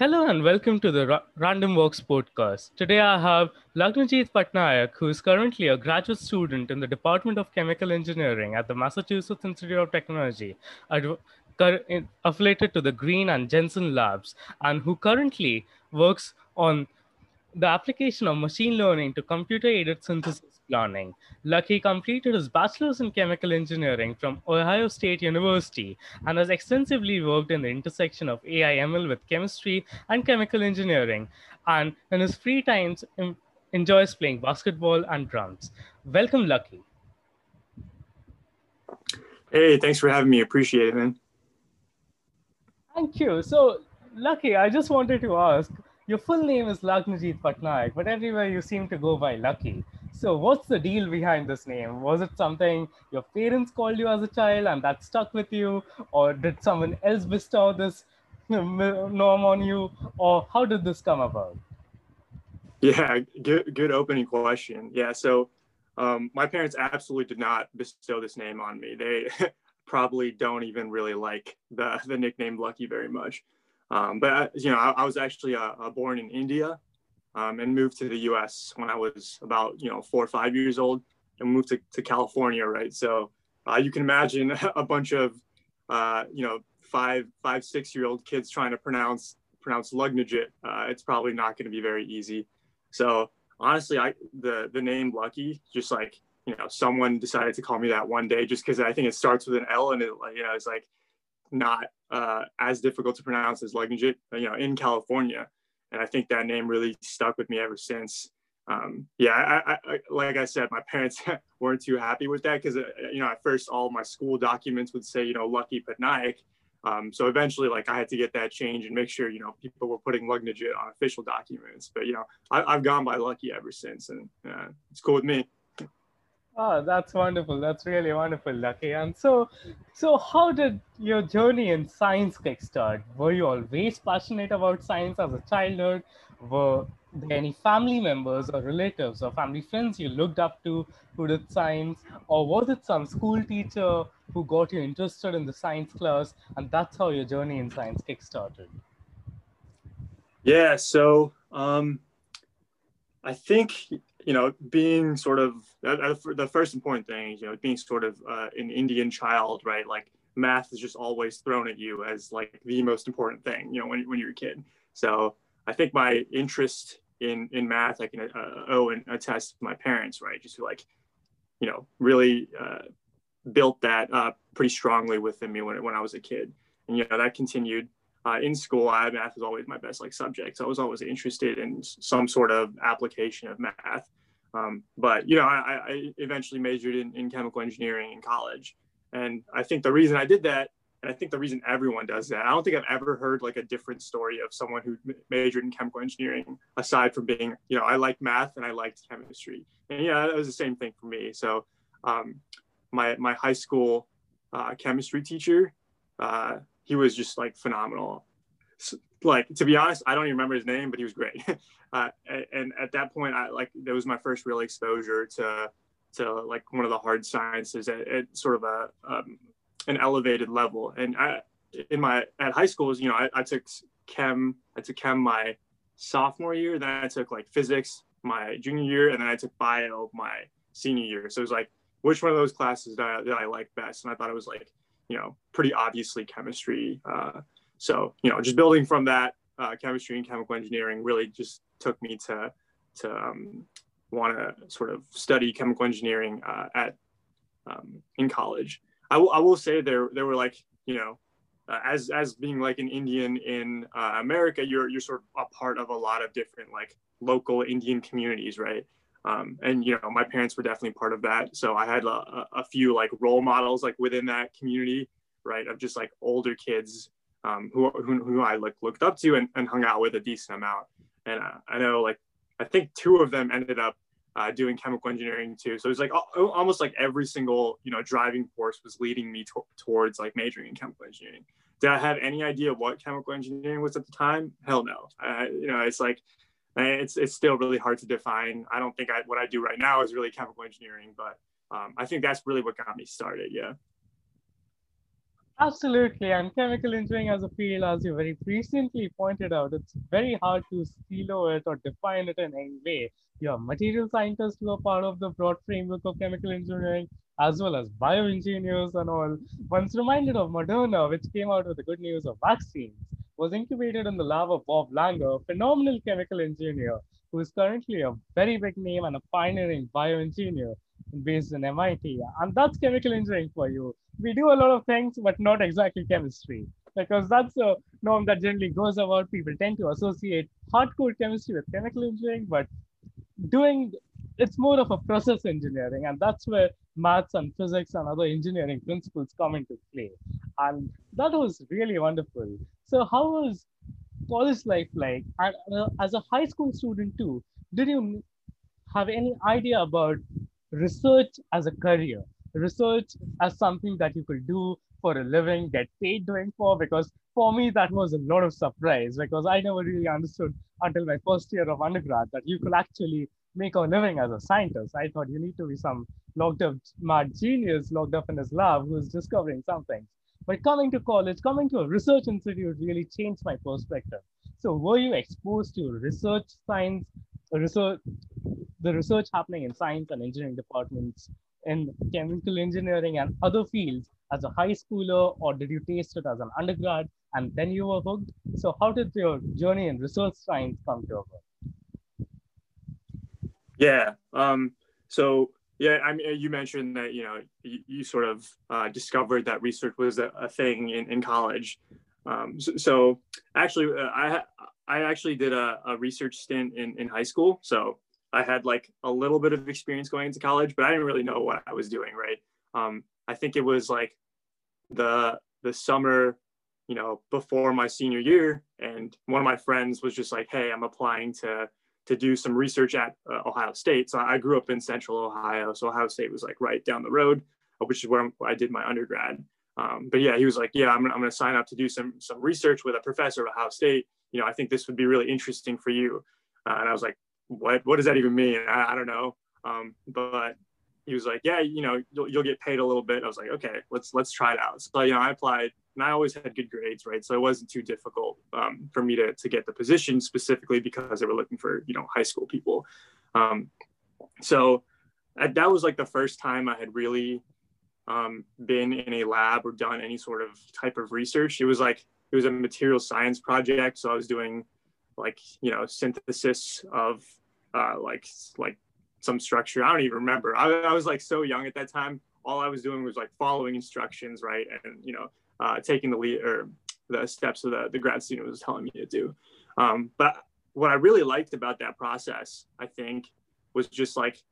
Hello and welcome to the Ra- Random Walks podcast. Today I have Lagnajit Patnaik, who is currently a graduate student in the Department of Chemical Engineering at the Massachusetts Institute of Technology, cur- in- affiliated to the Green and Jensen Labs, and who currently works on the application of machine learning to computer aided synthesis learning. Lucky completed his bachelor's in chemical engineering from Ohio State University and has extensively worked in the intersection of AI ML with chemistry and chemical engineering. And in his free times, enjoys playing basketball and drums. Welcome, Lucky. Hey, thanks for having me. Appreciate it, man. Thank you. So, Lucky, I just wanted to ask your full name is Lagnajit Patnaik, but everywhere you seem to go by Lucky. So, what's the deal behind this name? Was it something your parents called you as a child and that stuck with you, or did someone else bestow this norm on you, or how did this come about? Yeah, good good opening question. Yeah, so um, my parents absolutely did not bestow this name on me. They probably don't even really like the the nickname Lucky very much. Um, but uh, you know, I, I was actually uh, uh, born in India um, and moved to the U.S. when I was about you know four or five years old, and moved to, to California. Right, so uh, you can imagine a bunch of uh, you know five five six year old kids trying to pronounce pronounce Lagnajit. Uh, it's probably not going to be very easy. So honestly, I the the name Lucky just like you know someone decided to call me that one day just because I think it starts with an L and it you know it's like not uh, as difficult to pronounce as Lagnajit, you know, in California. And I think that name really stuck with me ever since. Um, yeah, I, I, like I said, my parents weren't too happy with that because, uh, you know, at first all my school documents would say, you know, Lucky Patnaik. Um, so eventually, like I had to get that change and make sure, you know, people were putting Lagnajit on official documents. But, you know, I, have gone by Lucky ever since and uh, it's cool with me. Oh, that's wonderful. That's really wonderful, Lucky. And so, so how did your journey in science kickstart? Were you always passionate about science as a childhood? Were there any family members or relatives or family friends you looked up to who did science? Or was it some school teacher who got you interested in the science class? And that's how your journey in science kickstarted? Yeah, so um, I think you know, being sort of uh, the first important thing, you know, being sort of uh, an Indian child, right? Like math is just always thrown at you as like the most important thing, you know, when, when you're a kid. So I think my interest in in math, I can uh, owe and attest to my parents, right? Just like, you know, really uh, built that up pretty strongly within me when when I was a kid, and you know that continued uh, in school, I, math was always my best like subject. So I was always interested in some sort of application of math. Um, but you know, I, I eventually majored in, in, chemical engineering in college, and I think the reason I did that, and I think the reason everyone does that, I don't think I've ever heard like a different story of someone who majored in chemical engineering aside from being, you know, I like math and I liked chemistry, and yeah, it was the same thing for me. So um, my my high school uh, chemistry teacher. Uh, he was just like phenomenal. So, like to be honest, I don't even remember his name, but he was great. uh, and at that point, I like that was my first real exposure to to like one of the hard sciences at, at sort of a um, an elevated level. And I, in my at high schools, you know, I, I took chem. I took chem my sophomore year. Then I took like physics my junior year, and then I took bio my senior year. So it was like, which one of those classes did I, did I like best? And I thought it was like you know, pretty obviously chemistry. Uh, so, you know, just building from that uh, chemistry and chemical engineering really just took me to to um, want to sort of study chemical engineering uh, at um, in college. I, will say there there were like you know uh, as as being like an Indian in uh, America, you're you're sort of a part of a lot of different like local Indian communities, right? Um, and you know my parents were definitely part of that. So i had a, a, few like role models like within that community right of just like older kids um, who, who, who i like looked up to and, and hung out with a decent amount. And uh, i know like i think two of them ended up uh, doing chemical engineering too. So it was like almost like every single you know driving force was leading me to- towards like majoring in chemical engineering. Did i have any idea what chemical engineering was at the time? Hell no. Uh, you know it's like it's it's still really hard to define. I don't think I, what I do right now is really chemical engineering, but um, I think that's really what got me started. Yeah. Absolutely. And chemical engineering as a field, as you very recently pointed out, it's very hard to silo it or define it in any way. You have material scientists who are part of the broad framework of chemical engineering, as well as bioengineers and all. Once reminded of Moderna, which came out with the good news of vaccines, was incubated in the lab of Bob Langer, a phenomenal chemical engineer who is currently a very big name and a pioneering bioengineer based in MIT. And that's chemical engineering for you. We do a lot of things, but not exactly chemistry, because that's a norm that generally goes about. People tend to associate hardcore chemistry with chemical engineering, but doing it's more of a process engineering, and that's where maths and physics and other engineering principles come into play. And that was really wonderful. So, how was college life like? And uh, as a high school student too, did you have any idea about research as a career, research as something that you could do for a living, get paid doing for? Because for me, that was a lot of surprise because I never really understood until my first year of undergrad that you could actually make a living as a scientist. I thought you need to be some locked up mad genius locked up in his lab who's discovering something. But coming to college, coming to a research institute really changed my perspective. So were you exposed to research science, research, the research happening in science and engineering departments in chemical engineering and other fields as a high schooler, or did you taste it as an undergrad and then you were hooked? So how did your journey in research science come to about? Yeah. Um, so yeah, I mean, you mentioned that you know you, you sort of uh, discovered that research was a, a thing in, in college. Um, so, so, actually, uh, I I actually did a, a research stint in, in high school. So I had like a little bit of experience going into college, but I didn't really know what I was doing. Right. Um, I think it was like the the summer, you know, before my senior year, and one of my friends was just like, "Hey, I'm applying to to do some research at uh, Ohio State. So I grew up in central Ohio. So Ohio State was like right down the road, uh, which is where i did my undergrad. Um, but yeah, he was like, yeah, I'm, I'm going to sign up to do some, some research with a professor at Ohio State. You know, I think this would be really interesting for you. Uh, and I was like, what, what does that even mean? I, I don't know. Um, but he was like, yeah, you know, you'll, you'll get paid a little bit. I was like, okay, let's, let's try it out. So, you know, I applied and I always had good grades, right? So it wasn't too difficult um, for me to, to get the position specifically because they were looking for, you know, high school people. Um, so that was like the first time I had really um, been in a lab or done any sort of type of research. It was like, it was a material science project. So I was doing like, you know, synthesis of uh, like, like some structure. I don't even remember. I, I was like so young at that time. All I was doing was like following instructions, right? And, you know, uh, taking the lead or the steps that the, grad student was telling me to do. Um, but what I really liked about that process, I think, was just like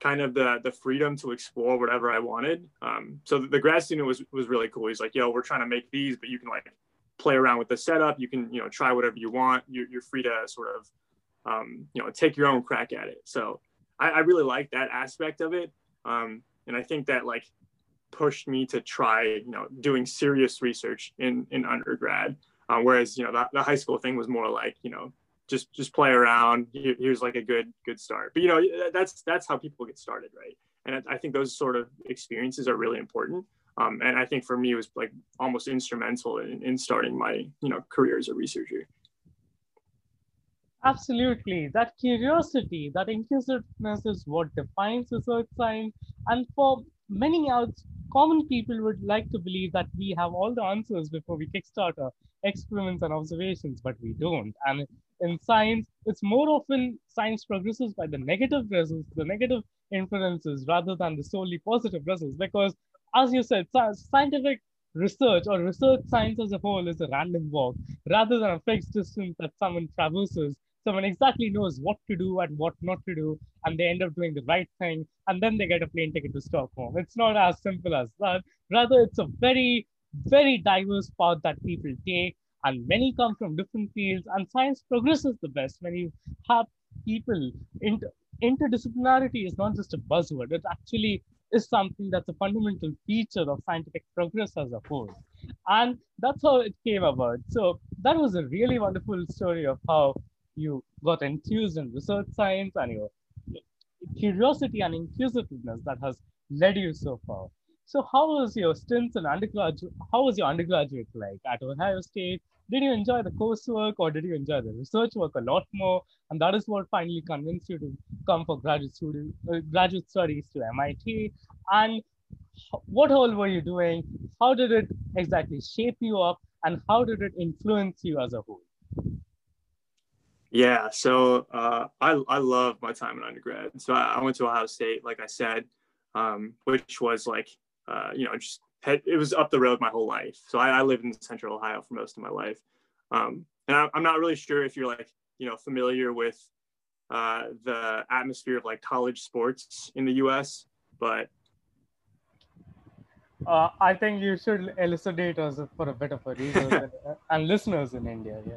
kind of the the freedom to explore whatever I wanted. Um, so the grad student was was really cool. He's like, "Yo, we're trying to make these, but you can like play around with the setup. You can you know try whatever you want. You're, you're free to sort of um, you know take your own crack at it." So I, I really like that aspect of it, um, and I think that like pushed me to try, you know, doing serious research in in undergrad. Uh, whereas, you know, the, the high school thing was more like, you know, just just play around. here's like a good good start. But you know, that's that's how people get started, right? And I think those sort of experiences are really important. Um, and I think for me, it was like almost instrumental in, in starting my you know career as a researcher. Absolutely. That curiosity, that inquisitiveness is what defines research science. And for many out common people would like to believe that we have all the answers before we kickstart our experiments and observations, but we don't. And in science, it's more often science progresses by the negative results, the negative inferences, rather than the solely positive results. Because, as you said, scientific research or research science as a whole is a random walk rather than a fixed distance that someone traverses someone exactly knows what to do and what not to do, and they end up doing the right thing, and then they get a plane ticket to Stockholm. It's not as simple as that. Rather, it's a very, very diverse path that people take, and many come from different fields, and science progresses the best when you have people. Inter- interdisciplinarity is not just a buzzword, it actually is something that's a fundamental feature of scientific progress as a whole. And that's how it came about. So that was a really wonderful story of how you got enthused in research science and your curiosity and inquisitiveness that has led you so far. So how was your stints in undergraduate? How was your undergraduate like at Ohio State? Did you enjoy the coursework or did you enjoy the research work a lot more? And that is what finally convinced you to come for graduate student, uh, graduate studies to MIT. And what all were you doing? How did it exactly shape you up? And how did it influence you as a whole? Yeah, so uh, I I love my time in undergrad. So I, I went to Ohio State, like I said, um, which was like uh, you know just it was up the road my whole life. So I, I lived in Central Ohio for most of my life, um, and I, am not really sure if you're like you know familiar with uh, the atmosphere of like college sports in the U.S., but uh, I think you should elucidate us for a bit of a reason and listeners in India. Yeah.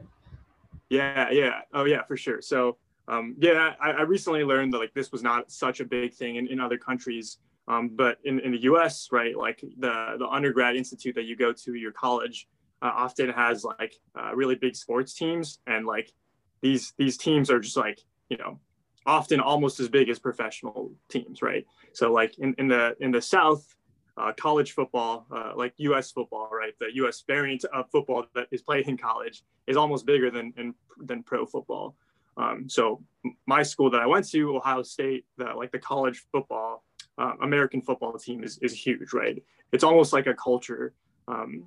Yeah, yeah. Oh, yeah, for sure. So, um, yeah, I, I, recently learned that like this was not such a big thing in, in other countries. Um, but in, in the US, right, like the, the undergrad institute that you go to, your college, uh, often has like uh, really big sports teams. And like these, these teams are just like, you know, often almost as big as professional teams, right? So like in, in the, in the South, uh, college football, uh, like U.S. football, right? The U.S. variant of football that is played in college is almost bigger than in, than pro football. Um, so my school that I went to, Ohio State, the, like the college football, uh, American football team is, is huge, right? It's almost like a culture um,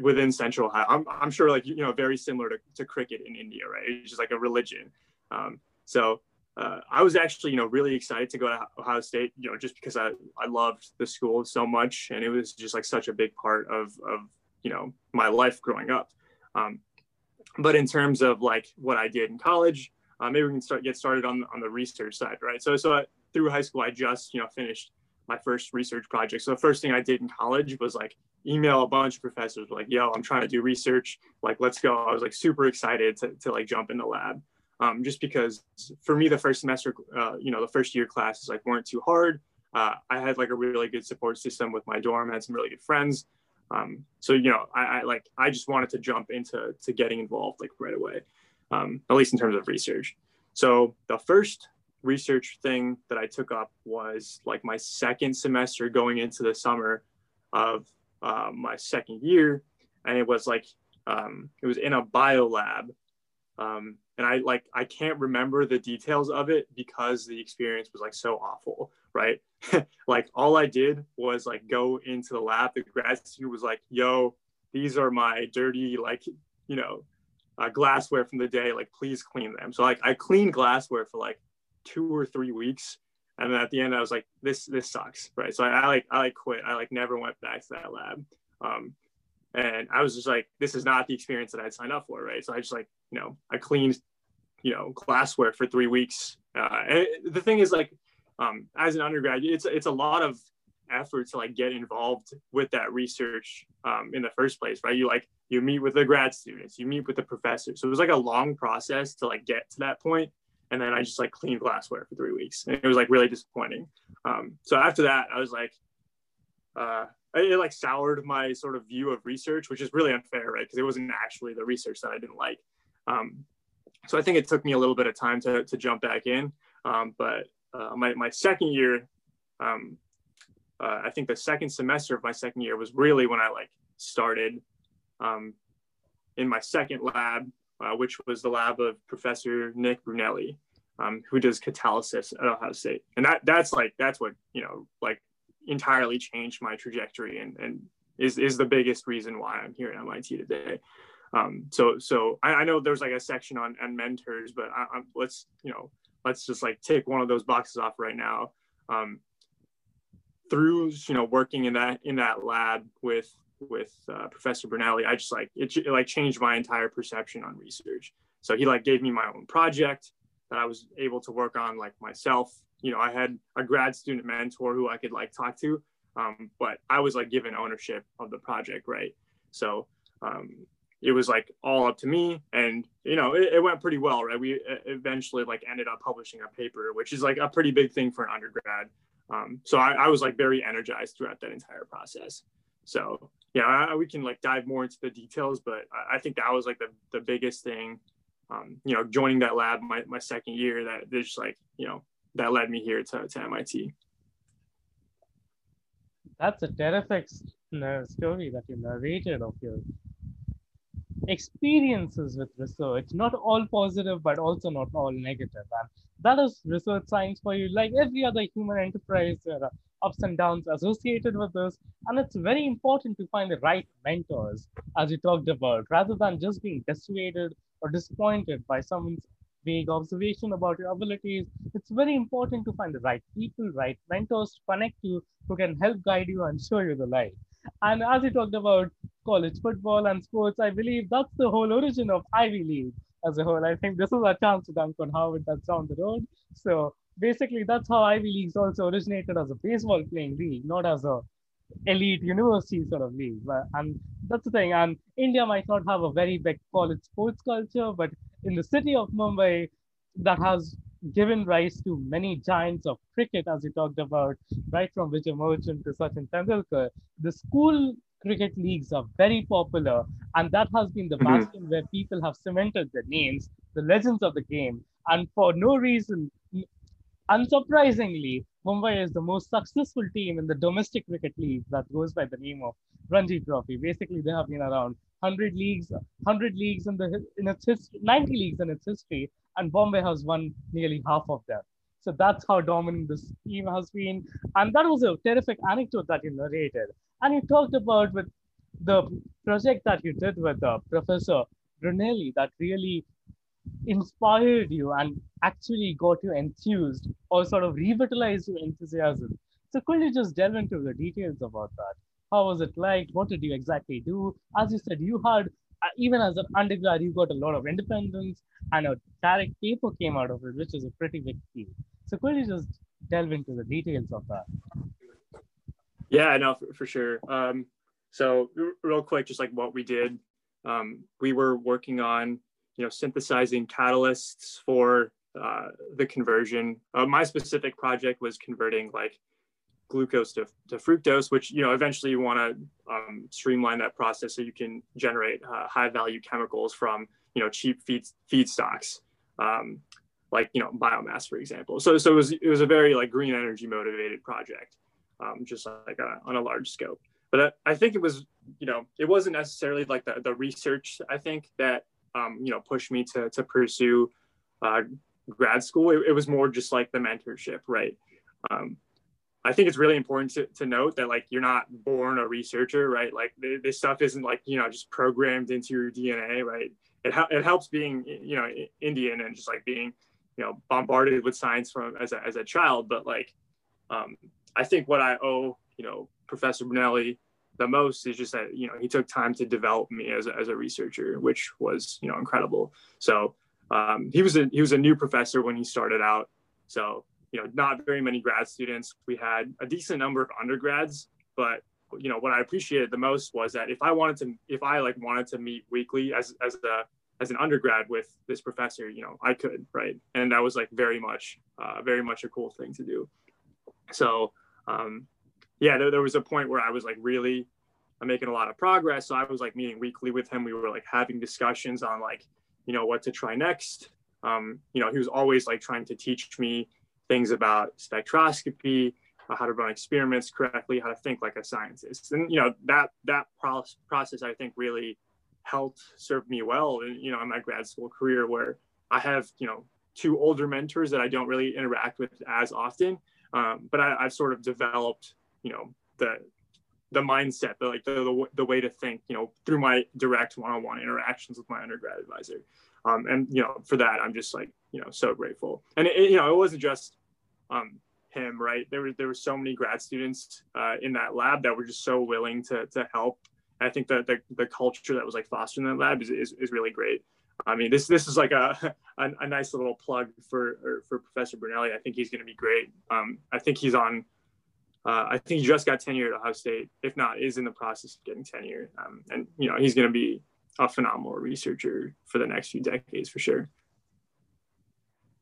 within Central Ohio. I'm, I'm sure like, you know, very similar to, to cricket in India, right? It's just like a religion. Um, so uh, I was actually, you know, really excited to go to Ohio State, you know, just because I, I loved the school so much. And it was just like such a big part of, of you know, my life growing up. Um, but in terms of like what I did in college, uh, maybe we can start get started on, on the research side, right? So, so I, through high school, I just, you know, finished my first research project. So the first thing I did in college was like email a bunch of professors like, yo, I'm trying to do research. Like, let's go. I was like super excited to, to like jump in the lab um, just because for me the first semester uh, you know the first year classes like weren't too hard. Uh, i had like a really good support system with my dorm I had some really good friends. Um, so you know I, I, like i just wanted to jump into to getting involved like right away um, at least in terms of research. So the first research thing that i took up was like my second semester going into the summer of uh, my second year. And it was like um, it was in a bio lab um, and I like I can't remember the details of it because the experience was like so awful, right? like all I did was like go into the lab. The grad student was like, "Yo, these are my dirty like you know uh, glassware from the day. Like please clean them." So like I cleaned glassware for like two or three weeks, and then at the end I was like, "This this sucks," right? So I, I like I like quit. I like never went back to that lab. Um, and I was just like, this is not the experience that I'd signed up for, right? So I just like, you know, I cleaned, you know, glassware for three weeks. Uh, the thing is, like, um, as an undergrad, it's it's a lot of effort to like get involved with that research um, in the first place, right? You like you meet with the grad students, you meet with the professors. So it was like a long process to like get to that point. And then I just like cleaned glassware for three weeks, and it was like really disappointing. Um, so after that, I was like, uh, it like soured my sort of view of research, which is really unfair, right? Because it wasn't actually the research that I didn't like. Um, so I think it took me a little bit of time to, to jump back in. Um, but uh, my, my second year, um, uh, I think the second semester of my second year was really when I like started um, in my second lab, uh, which was the lab of Professor Nick Brunelli, um, who does catalysis at Ohio State. And that that's like, that's what, you know, like entirely changed my trajectory and, and is, is the biggest reason why I'm here at MIT today. Um, so so I, I, know there's like a section on, mentors, but I, let's you know let's just like take one of those boxes off right now. Um, through you know working in that in that lab with with uh, Professor Brunelli, I just like it, it like changed my entire perception on research. So he like gave me my own project that I was able to work on like myself you know, I had a grad student mentor who I could like talk to, um, but I was like given ownership of the project, right? So um, it was like all up to me, and you know, it, it, went pretty well, right? We eventually like ended up publishing a paper, which is like a pretty big thing for an undergrad. Um, so I, I, was like very energized throughout that entire process. So yeah, I, we can like dive more into the details, but I, I think that was like the the biggest thing. Um, you know, joining that lab my, my second year that just like, you know, that led me here to, to MIT. That's a terrific story that you narrated of your experiences with research, not all positive, but also not all negative. And that is research science for you. Like every other human enterprise, there are ups and downs associated with this. And it's very important to find the right mentors, as you talked about, rather than just being dissuaded or disappointed by someone's vague observation about your abilities. It's very important to find the right people, right mentors to connect you who can help guide you and show you the light. And as you talked about college football and sports, I believe that's the whole origin of Ivy League as a whole. I think this is a chance to dunk on Harvard that's down the road. So basically, that's how Ivy Leagues also originated as a baseball playing league, not as a elite university sort of league. But And that's the thing. And India might not have a very big college sports culture, but in the city of Mumbai, that has given rise to many giants of cricket, as you talked about, right from Vijay Merchant to Sachin Tendulkar. The school cricket leagues are very popular, and that has been the mm-hmm. bastion where people have cemented their names, the legends of the game. And for no reason, unsurprisingly, Mumbai is the most successful team in the domestic cricket league that goes by the name of Ranji Trophy. Basically, they have been around 100 leagues, 100 leagues in the in its history, 90 leagues in its history, and Bombay has won nearly half of them. So that's how dominant this team has been. And that was a terrific anecdote that you narrated. And you talked about with the project that you did with uh, Professor Brunelli that really inspired you and actually got you enthused or sort of revitalized your enthusiasm. So could you just delve into the details about that? How was it like? What did you exactly do? As you said, you had uh, even as an undergrad, you got a lot of independence and a direct paper came out of it, which is a pretty big deal. So could you just delve into the details of that? Yeah, no, for, for sure. Um, so real quick, just like what we did, um, we were working on, you know, synthesizing catalysts for uh, the conversion. Uh, my specific project was converting like glucose to, to fructose, which you know eventually you want to um, streamline that process so you can generate uh, high value chemicals from you know cheap feed feedstocks, um, like you know biomass, for example. So so it was it was a very like green energy motivated project, um, just like a, on a large scope. But I, I, think it was you know it wasn't necessarily like the, the research I think that um, you know pushed me to to pursue uh, grad school. It, it was more just like the mentorship, right? Um, I think it's really important to, to note that like you're not born a researcher, right? Like this stuff isn't like you know just programmed into your DNA, right? It it helps being you know Indian and just like being you know bombarded with science from as a as a child, but like um, I think what I owe you know Professor Brunelli the most is just that you know he took time to develop me as a, as a researcher, which was you know incredible. So um, he was a he was a new professor when he started out, so you know, not very many grad students. We had a decent number of undergrads, but you know, what I appreciated the most was that if I wanted to, if I like wanted to meet weekly as as a as an undergrad with this professor, you know, I could, right? And that was like very much, uh, very much a cool thing to do. So, um, yeah, there, there was a point where I was like really I'm making a lot of progress. So I was like meeting weekly with him. We were like having discussions on like, you know, what to try next. Um, you know, he was always like trying to teach me things about spectroscopy, uh, how to run experiments correctly, how to think like a scientist. And you know that that process I think really helped serve me well in you know in my grad school career where I have you know two older mentors that I don't really interact with as often, um, but I, have sort of developed you know the the mindset, the like the, the, the way to think, you know, through my direct one-on-one interactions with my undergrad advisor. Um, and you know, for that, I'm just like, you know, so grateful. And it, you know, it wasn't just um, him, right? There were there were so many grad students uh, in that lab that were just so willing to to help. I think that the, the culture that was like fostered in that lab is, is, is really great. I mean, this this is like a, a, a nice little plug for for Professor Brunelli. I think he's going to be great. Um, I think he's on. Uh, I think he just got tenure at Ohio State. If not, is in the process of getting tenure. Um, and you know, he's going to be a phenomenal researcher for the next few decades for sure.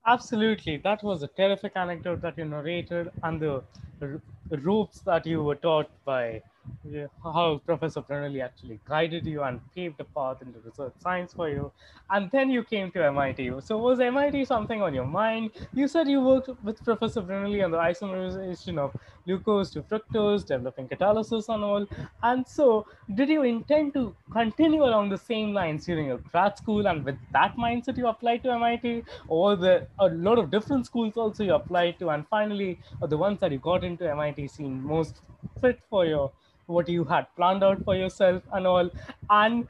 Absolutely. That was a terrific anecdote that you narrated and the, the ropes that you were taught by yeah, how Professor Brunelli actually guided you and paved the path into research science for you. And then you came to MIT. So was MIT something on your mind? You said you worked with Professor Brunelli on the isomerization of glucose to fructose, developing catalysis and all. And so did you intend to continue along the same lines during your grad school and with that mindset you applied to MIT? Or the a lot of different schools also you applied to and finally the ones that you got into MIT seemed most fit for your what you had planned out for yourself and all and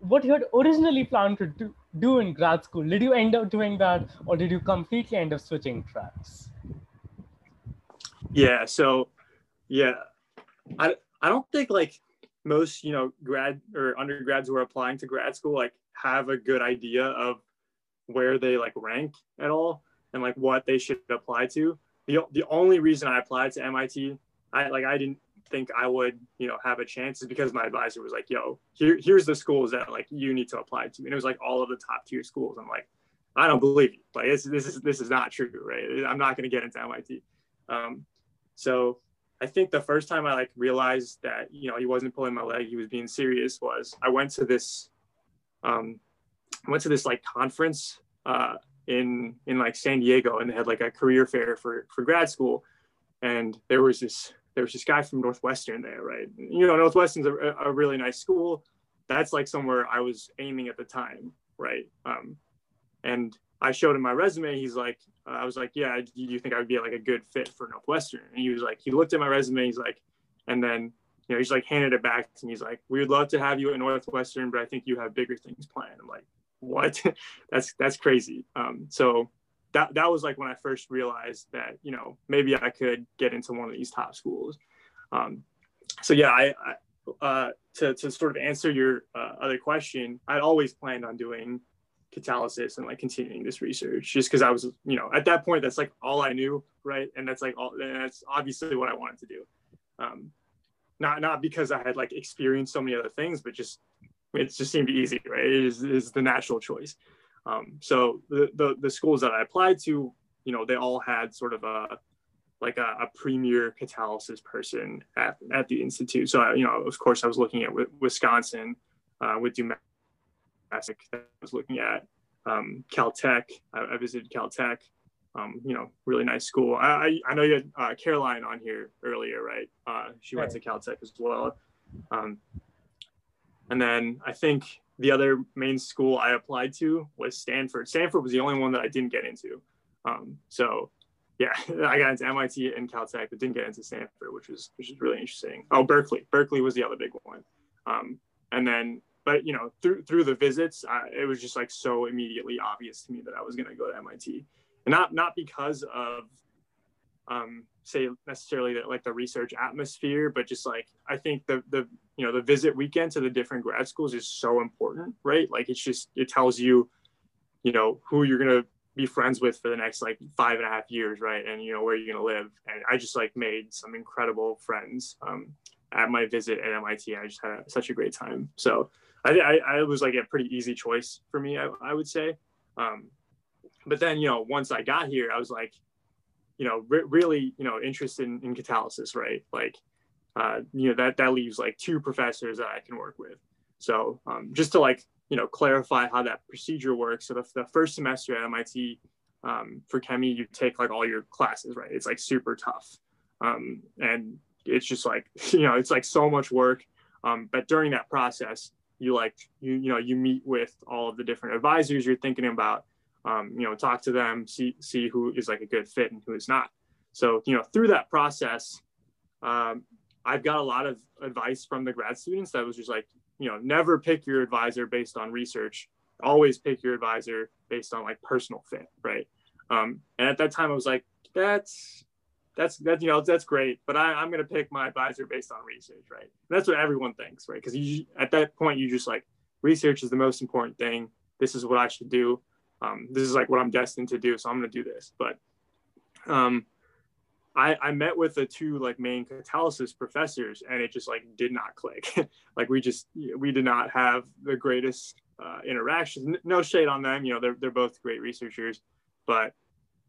what you had originally planned to do, in grad school. Did you end up doing that or did you completely end up switching tracks? Yeah so yeah i i don't think like most you know grad or undergrads who are applying to grad school like have a good idea of where they like rank at all and like what they should apply to. The, the only reason i applied to mit i like i didn't think I would, you know, have a chance is because my advisor was like, yo, here, here's the schools that like you need to apply to. And it was like all of the top tier schools. I'm like, I don't believe you. Like this, this is this is not true, right? I'm not gonna get into MIT. Um, so I think the first time I like realized that, you know, he wasn't pulling my leg, he was being serious was I went to this um I went to this like conference uh in in like San Diego and they had like a career fair for for grad school and there was this there was this guy from Northwestern there, right? You know, Northwestern's a, a really nice school. That's like somewhere I was aiming at the time, right? Um, and I showed him my resume. He's like, uh, I was like, yeah, do you think I would be like a good fit for Northwestern? And he was like, he looked at my resume. He's like, and then, you know, he's like handed it back to me. He's like, we would love to have you at Northwestern, but I think you have bigger things planned. I'm like, what? that's that's crazy. Um, so that that was like when I first realized that you know maybe I could get into one of these top schools. Um, so yeah, I, I uh, to to sort of answer your uh, other question, I'd always planned on doing catalysis and like continuing this research just because I was you know at that point that's like all I knew right and that's like all and that's obviously what I wanted to do. Um, not not because I had like experienced so many other things, but just it just seemed easy, right? It is, is the natural choice. Um, so the, the, the schools that I applied to, you know, they all had sort of a like a, a premier catalysis person at, at the institute. So I, you know, of course, I was looking at Wisconsin uh, with Dumesic. I was looking at um, Caltech. I, I visited Caltech. Um, you know, really nice school. I, I know you had uh, Caroline on here earlier, right? Uh, she went to Caltech as well. Um, and then I think the other main school I applied to was Stanford. Stanford was the only one that I didn't get into. Um, so yeah, I got into MIT and Caltech, but didn't get into Stanford, which was which is really interesting. Oh, Berkeley. Berkeley was the other big one. Um, and then, but you know, through through the visits, I, it was just like so immediately obvious to me that I was going to go to MIT, and not not because of um, say necessarily that like the research atmosphere, but just like I think the the you know the visit weekend to the different grad schools is so important, right? Like it's just it tells you, you know, who you're gonna be friends with for the next like five and a half years, right? And you know where you're gonna live. And I just like made some incredible friends um, at my visit at MIT. I just had such a great time. So I I, I was like a pretty easy choice for me, I, I would say. Um, but then you know once I got here, I was like you know, re- really, you know, interested in, in catalysis, right? Like, uh, you know, that, that leaves like two professors that I can work with. So um, just to like, you know, clarify how that procedure works. So the, the first semester at MIT um, for ChemE, you take like all your classes, right? It's like super tough. Um, and it's just like, you know, it's like so much work. Um, but during that process, you like, you, you know, you meet with all of the different advisors you're thinking about um, you know, talk to them, see see who is like a good fit and who is not. So you know, through that process, um, I've got a lot of advice from the grad students that was just like, you know, never pick your advisor based on research. Always pick your advisor based on like personal fit, right? Um, and at that time, I was like, that's that's that you know that's great, but I, I'm gonna pick my advisor based on research, right? And that's what everyone thinks, right? Because at that point you just like research is the most important thing. This is what I should do um, this is like what I'm destined to do. So I'm going to do this. But um, I, I met with the two like main catalysis professors and it just like did not click. like we just, we did not have the greatest uh, interactions. No shade on them. You know, they're, they're both great researchers, but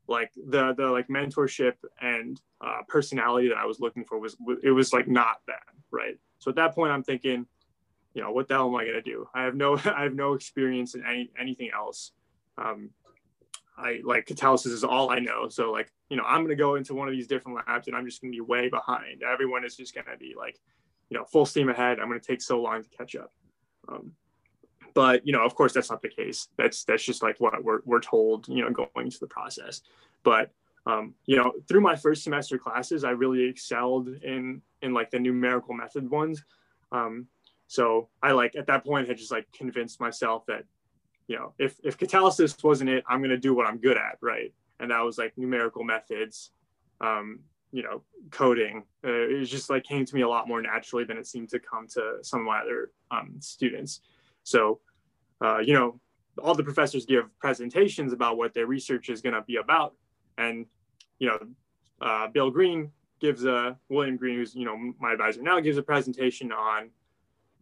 like the the like mentorship and uh, personality that I was looking for was it was like not that right. So at that point, I'm thinking, you know, what the hell am I gonna do? I have no I have no experience in any anything else. Um, I like catalysis is all I know. So like, you know, I'm gonna go into one of these different labs and I'm just gonna be way behind. Everyone is just gonna be like, you know, full steam ahead. I'm gonna take so long to catch up. Um, but you know, of course, that's not the case. That's that's just like what we're we're told, you know, going into the process. But um, you know, through my first semester classes, I really excelled in in like the numerical method ones. Um, so I like at that point had just like convinced myself that, you know, if if catalysis wasn't it, I'm gonna do what I'm good at, right? And that was like numerical methods, um, you know, coding. Uh, it just like came to me a lot more naturally than it seemed to come to some of my other um, students. So, uh, you know, all the professors give presentations about what their research is to be about. And, you know, uh, Bill Green gives a, William Green, who's, you know, my advisor now, gives a presentation on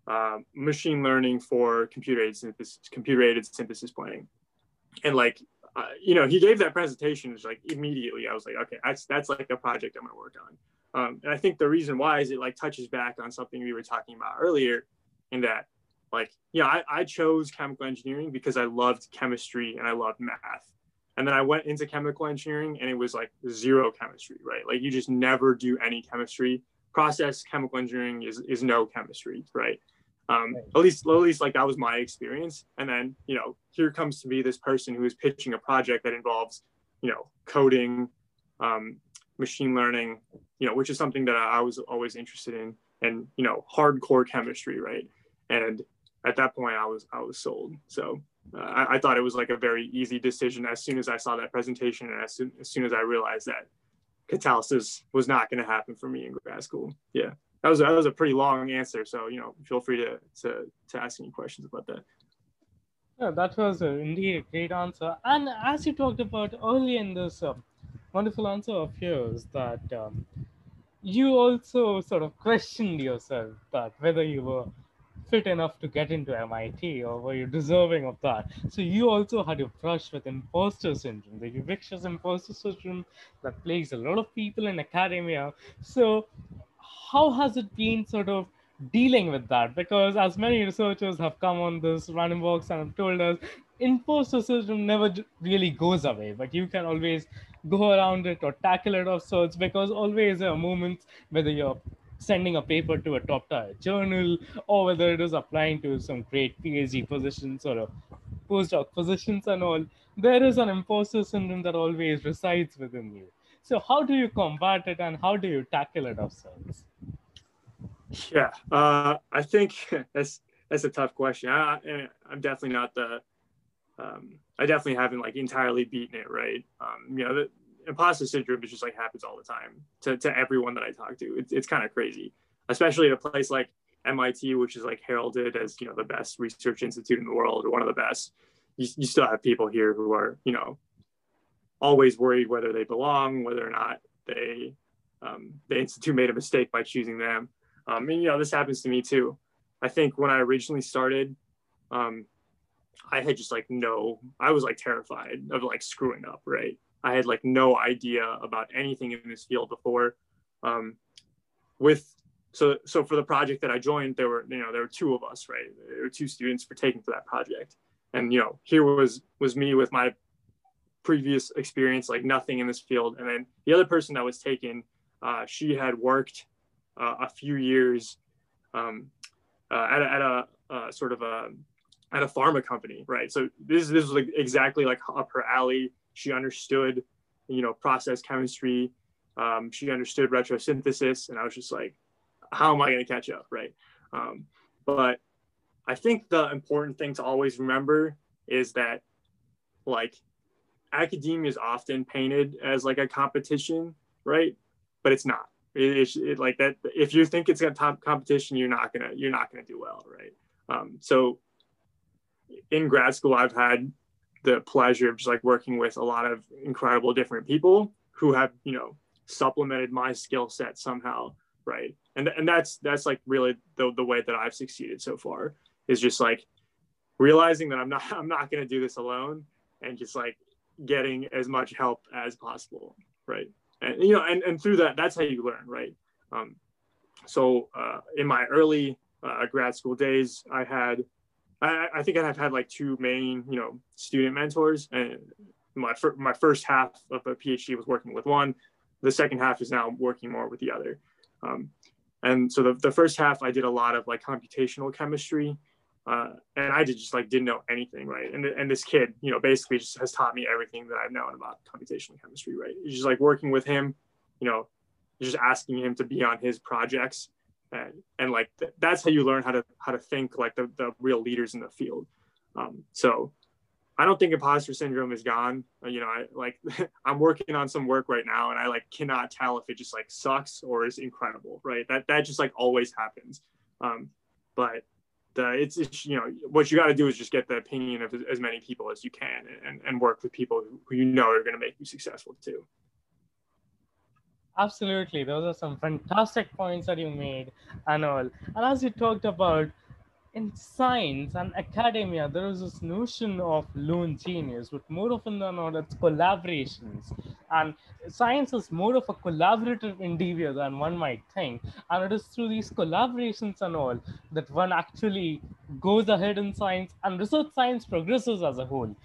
uh, machine learning for computer aided synthesis, computer aided synthesis planning. And like, uh, you know, he gave that presentation, was like immediately, I was like, okay, that's, that's like a project I'm to work on. Um, and I think the reason why is it like touches back on something we were talking about earlier in that like yeah I, I chose chemical engineering because i loved chemistry and i loved math and then i went into chemical engineering and it was like zero chemistry right like you just never do any chemistry process chemical engineering is, is no chemistry right um, at least at least like that was my experience and then you know here comes to be this person who is pitching a project that involves you know coding um, machine learning you know which is something that i was always interested in and you know hardcore chemistry right and at that point I was I was sold. So uh, I, I, thought it was like a very easy decision as soon as I saw that presentation and as soon as, soon as I realized that catalysis was not going to happen for me in grad school. Yeah, that was that was a pretty long answer. So you know, feel free to to to ask any questions about that. Yeah, that was uh, indeed a great answer. And as you talked about early in this uh, wonderful answer of yours, that um, you also sort of questioned yourself that whether you were fit enough to get into MIT or were you deserving of that? So you also had your brush with imposter syndrome, the ubiquitous imposter syndrome that plagues a lot of people in academia. So how has it been sort of dealing with that? Because as many researchers have come on this Random Walks and have told us, imposter syndrome never really goes away, but you can always go around it or tackle it of sorts because always there are moments whether you're sending a paper to a top tier journal or whether it is applying to some great PhD positions or postdoc positions and all, there is an imposter syndrome that always resides within you. So how do you combat it and how do you tackle it ourselves? Yeah, uh, I think that's that's a tough question. I, am definitely not the um, I definitely haven't like entirely beaten it right. Um, you know, the, imposter syndrome is just like happens all the time to, to everyone that I talk to. It's, it's kind of crazy, especially at a place like MIT, which is like heralded as, you know, the best research institute in the world or one of the best. You, you still have people here who are, you know, always worried whether they belong, whether or not they, um, the institute made a mistake by choosing them. Um, and, you know, this happens to me too. I think when I originally started, um, I had just like no, I was like terrified of like screwing up, right? I had like no idea about anything in this field before. Um, with so so for the project that I joined, there were you know there were two of us, right? There were two students for taking for that project, and you know here was was me with my previous experience, like nothing in this field, and then the other person that was taken, uh, she had worked uh, a few years um, uh, at a, at a uh, sort of a at a pharma company, right? So this this was like exactly like up her alley she understood, you know, process chemistry. Um, she understood retrosynthesis, and I was just like, how am I going to catch up, right? Um, but I think the important thing to always remember is that, like, academia is often painted as like a competition, right? But it's not. It, it, it, like that. If you think it's a top competition, you're not gonna you're not gonna do well, right? Um, so in grad school, I've had the pleasure of just like working with a lot of incredible different people who have you know supplemented my skill set somehow right and and that's that's like really the, the way that i've succeeded so far is just like realizing that i'm not i'm not to do this alone and just like getting as much help as possible, right? And you know, and, and through that, that's how you learn, right? Um, so uh, in my early uh, grad school days, I had, I, I think I've had like two main, you know, student mentors, and my fir- my first half of a PhD was working with one. The second half is now working more with the other. Um, and so the, the first half, I did a lot of like computational chemistry, uh, and I just like didn't know anything, right? And and this kid, you know, basically just has taught me everything that I've known about computational chemistry, right? It's just like working with him, you know, just asking him to be on his projects, and and like th- that's how you learn how to how to think like the the real leaders in the field. Um, so I don't think imposter syndrome is gone. Uh, you know, I like I'm working on some work right now and I like cannot tell if it just like sucks or is incredible, right? That that just like always happens. Um, but the, it's, it's you know what you got to do is just get the opinion of as many people as you can and, and work with people who you know are going to make you successful too. Absolutely, those are some fantastic points that you made, and all. And as you talked about in science and academia, there is this notion of lone genius, but more often than not, it's collaborations. And science is more of a collaborative endeavor than one might think. And it is through these collaborations and all that one actually goes ahead in science and research science progresses as a whole.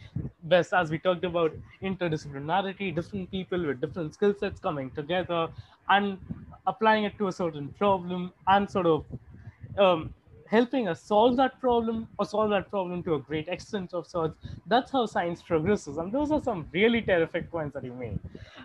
Best as we talked about interdisciplinarity, different people with different skill sets coming together and applying it to a certain problem and sort of um, helping us solve that problem or solve that problem to a great extent of sorts. That's how science progresses. And those are some really terrific points that you made.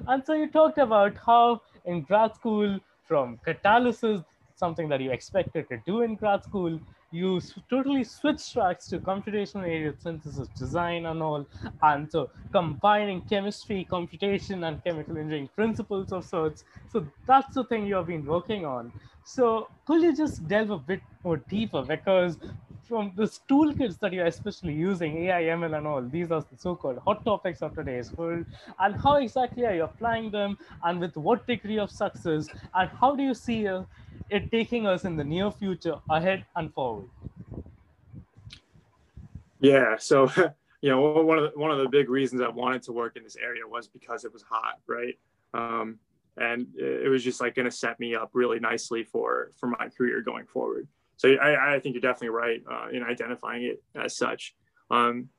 And so you talked about how in grad school, from catalysis, something that you expected to do in grad school, you totally switch tracks to computational area synthesis design and all. And so combining chemistry, computation, and chemical engineering principles of sorts. So that's the thing you have been working on. So could you just delve a bit more deeper? Because from the toolkits that you're especially using, AI, ML, and all, these are the so-called hot topics of today's world. And how exactly are you applying them, and with what degree of success, and how do you see uh, it taking us in the near future, ahead and forward? Yeah, so you know, one of the, one of the big reasons I wanted to work in this area was because it was hot, right? Um, and it was just like going to set me up really nicely for for my career going forward. So I, I think you're definitely right uh, in identifying it as such. Um,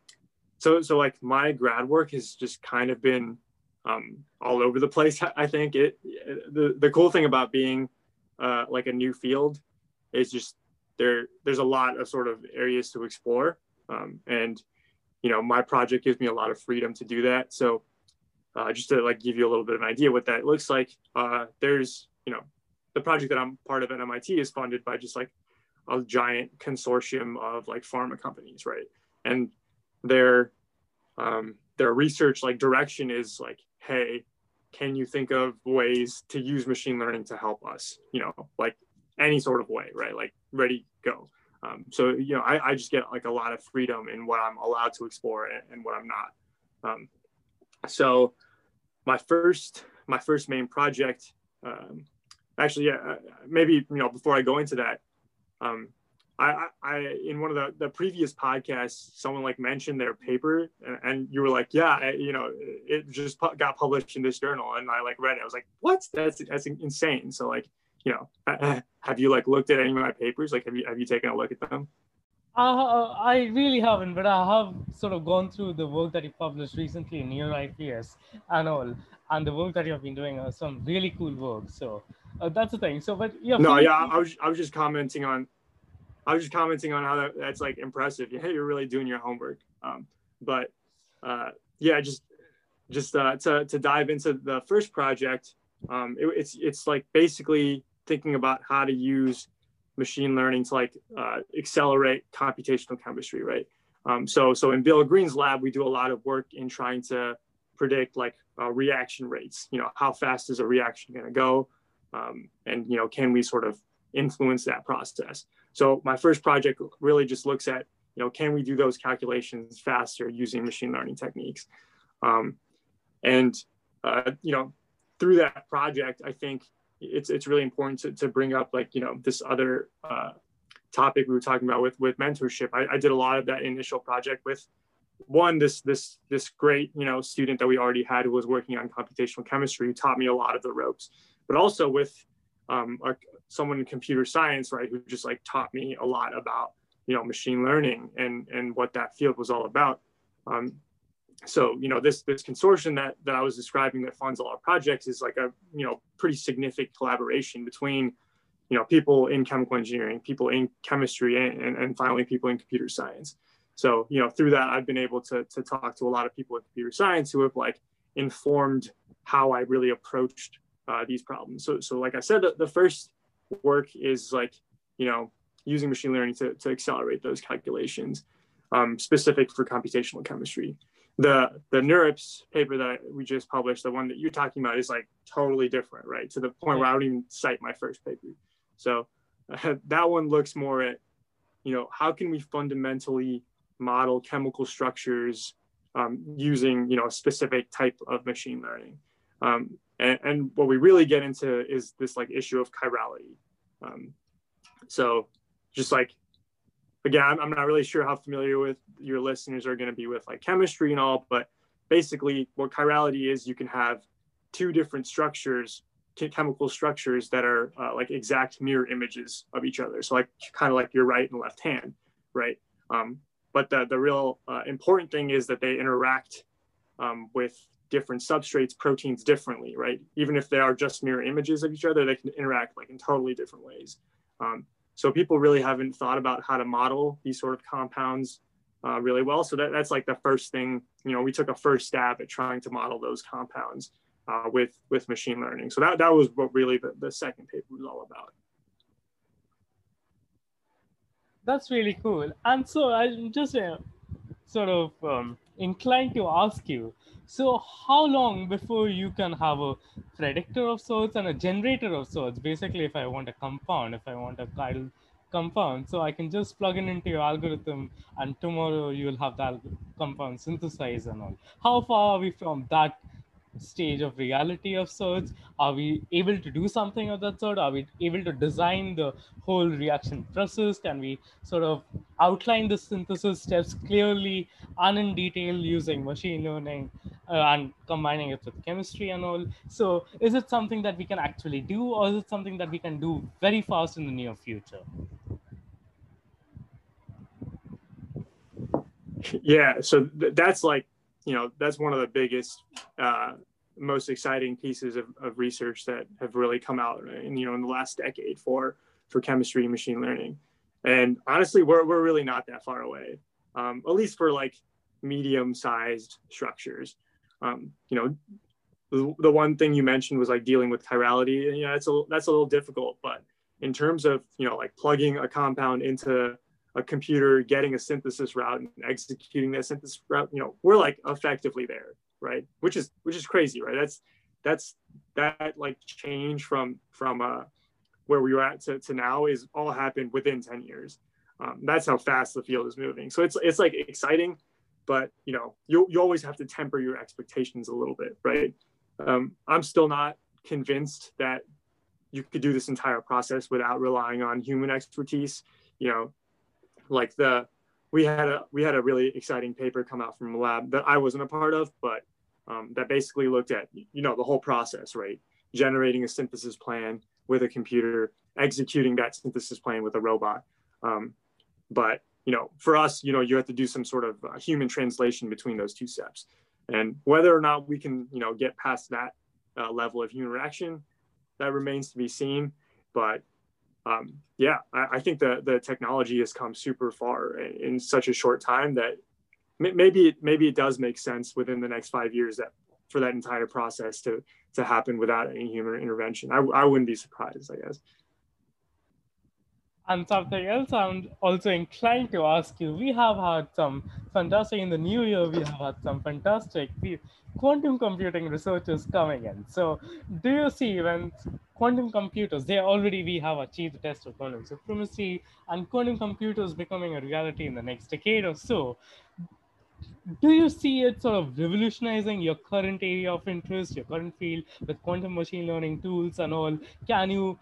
so so like my grad work has just kind of been um, all over the place. I think it the the cool thing about being uh, like a new field is just there there's a lot of sort of areas to explore, um, and you know my project gives me a lot of freedom to do that. So uh, just to like give you a little bit of an idea what that looks like. Uh, there's, you know, the project that I'm part of at MIT is funded by just like a giant consortium of like pharma companies, right? And their um, their research like direction is like, hey, can you think of ways to use machine learning to help us? You know, like any sort of way, right? Like ready, go. Um, so you know, I, I just get like a lot of freedom in what I'm allowed to explore and, and what I'm not. Um, so my first my first main project um, actually yeah uh, maybe you know before i go into that um, I, I in one of the, the previous podcasts someone like mentioned their paper and, and you were like yeah you know it just pu- got published in this journal and i like read it. I was like what? That's that's insane. So like you know have you like looked at any of my papers? Like have you have you taken a look at them uh, I really haven't, but I have sort of gone through the work that you published recently in NeurIPS and all, and the work that you have been doing are some really cool work. So uh, that's the thing. So, but yeah. No, yeah, I was I was just commenting on, I was just commenting on how that, that's like impressive. Yeah, you're really doing your homework. Um, but uh, yeah, just just uh, to to dive into the first project, um, it, it's it's like basically thinking about how to use machine learning to like uh, accelerate computational chemistry, right? Um, so, so in Bill Green's lab, we do a lot of work in trying to predict like uh, reaction rates. You know, how fast is a reaction going to go, um, and you know, can we sort of influence that process? So, my first project really just looks at you know, can we do those calculations faster using machine learning techniques? Um, and uh, you know, through that project, I think it's it's really important to, to bring up like you know this other uh, topic we were talking about with with mentorship. I, I, did a lot of that initial project with one this this this great you know student that we already had who was working on computational chemistry who taught me a lot of the ropes but also with um, a, someone in computer science right who just like taught me a lot about you know machine learning and and what that field was all about um, so you know this this consortium that that i was describing that funds a lot of projects is like a you know pretty significant collaboration between you know people in chemical engineering people in chemistry and, and, and finally people in computer science so, you know, through that, I've been able to, to talk to a lot of people in computer science who have like informed how I really approached uh, these problems. So, so like I said, the, the first work is like, you know, using machine learning to, to accelerate those calculations um, specific for computational chemistry. The, the NeurIPS paper that we just published, the one that you're talking about is like totally different, right? To the point where I don't even cite my first paper. So uh, that one looks more at, you know, how can we fundamentally model chemical structures um, using you know a specific type of machine learning. Um, and, and, what we really get into is this like issue of chirality. Um, so just like again, I'm not really sure how familiar with your listeners are going to be with like chemistry and all, but basically what chirality is, you can have two different structures, chemical structures that are uh, like exact mirror images of each other. So like kind of like your right and left hand, right? Um, but the, the real uh, important thing is that they interact um, with different substrates, proteins differently, right? Even if they are just mirror images of each other, they can interact like in totally different ways. Um, so people really haven't thought about how to model these sort of compounds uh, really well. So that, that's like the first thing, you know, we took a first stab at trying to model those compounds uh, with, with machine learning. So that, that was what really the, the second paper was all about that's really cool. And so I'm just uh, sort of um, inclined to ask you. So how long before you can have a predictor of sorts and a generator of sorts? Basically, if I want a compound, if I want a chiral compound, so I can just plug it into your algorithm, and tomorrow you will have that compound synthesized and all. How far are we from that stage of reality of sorts? Are we able to do something of that sort? Are we able to design the whole reaction process? Can we sort of outline the synthesis steps clearly and in detail using machine learning uh, and combining it with chemistry and all? So, is it something that we can actually do, or is it something that we can do very fast in the near future? Yeah, so th- that's like you know that's one of the biggest uh, most exciting pieces of, of research that have really come out in you know in the last decade for for chemistry and machine learning. And honestly we're, we're really not that far away um, at least for like medium sized structures. Um, you know the, the one thing you mentioned was like dealing with chirality and you know that's a that's a little difficult but in terms of you know like plugging a compound into a computer, getting a synthesis route and executing that synthesis route, you know, we're like effectively there, right? Which is which is crazy, right? That's that's that like change from from uh where we were at to, to now is all happened within 10 years. Um, that's how fast the field is moving. So it's it's like exciting, but you know, you you always have to temper your expectations a little bit, right? Um, I'm still not convinced that you could do this entire process without relying on human expertise. You know, like the we had a we had a really exciting paper come out from a lab that I wasn't a part of, but um, that basically looked at you know the whole process, right? Generating a synthesis plan with a computer, executing that synthesis plan with a robot. Um, but you know, for us, you know, you have to do some sort of uh, human translation between those two steps, and whether or not we can, you know, get past that uh, level of human interaction, that remains to be seen. But um, yeah, I, I, think the the technology has come super far in, in such a short time that maybe it, maybe it does make sense within the next five years that for that entire process to to happen without any human intervention. I, I wouldn't be surprised, I guess. And something else I'm also inclined to ask you. We have had some fantastic in the new year. We have had some fantastic quantum computing researchers coming in. So, do you see when quantum computers, they already we have achieved the test of quantum supremacy, and quantum computers becoming a reality in the next decade or so? Do you see it sort of revolutionizing your current area of interest, your current field with quantum machine learning tools and all? Can you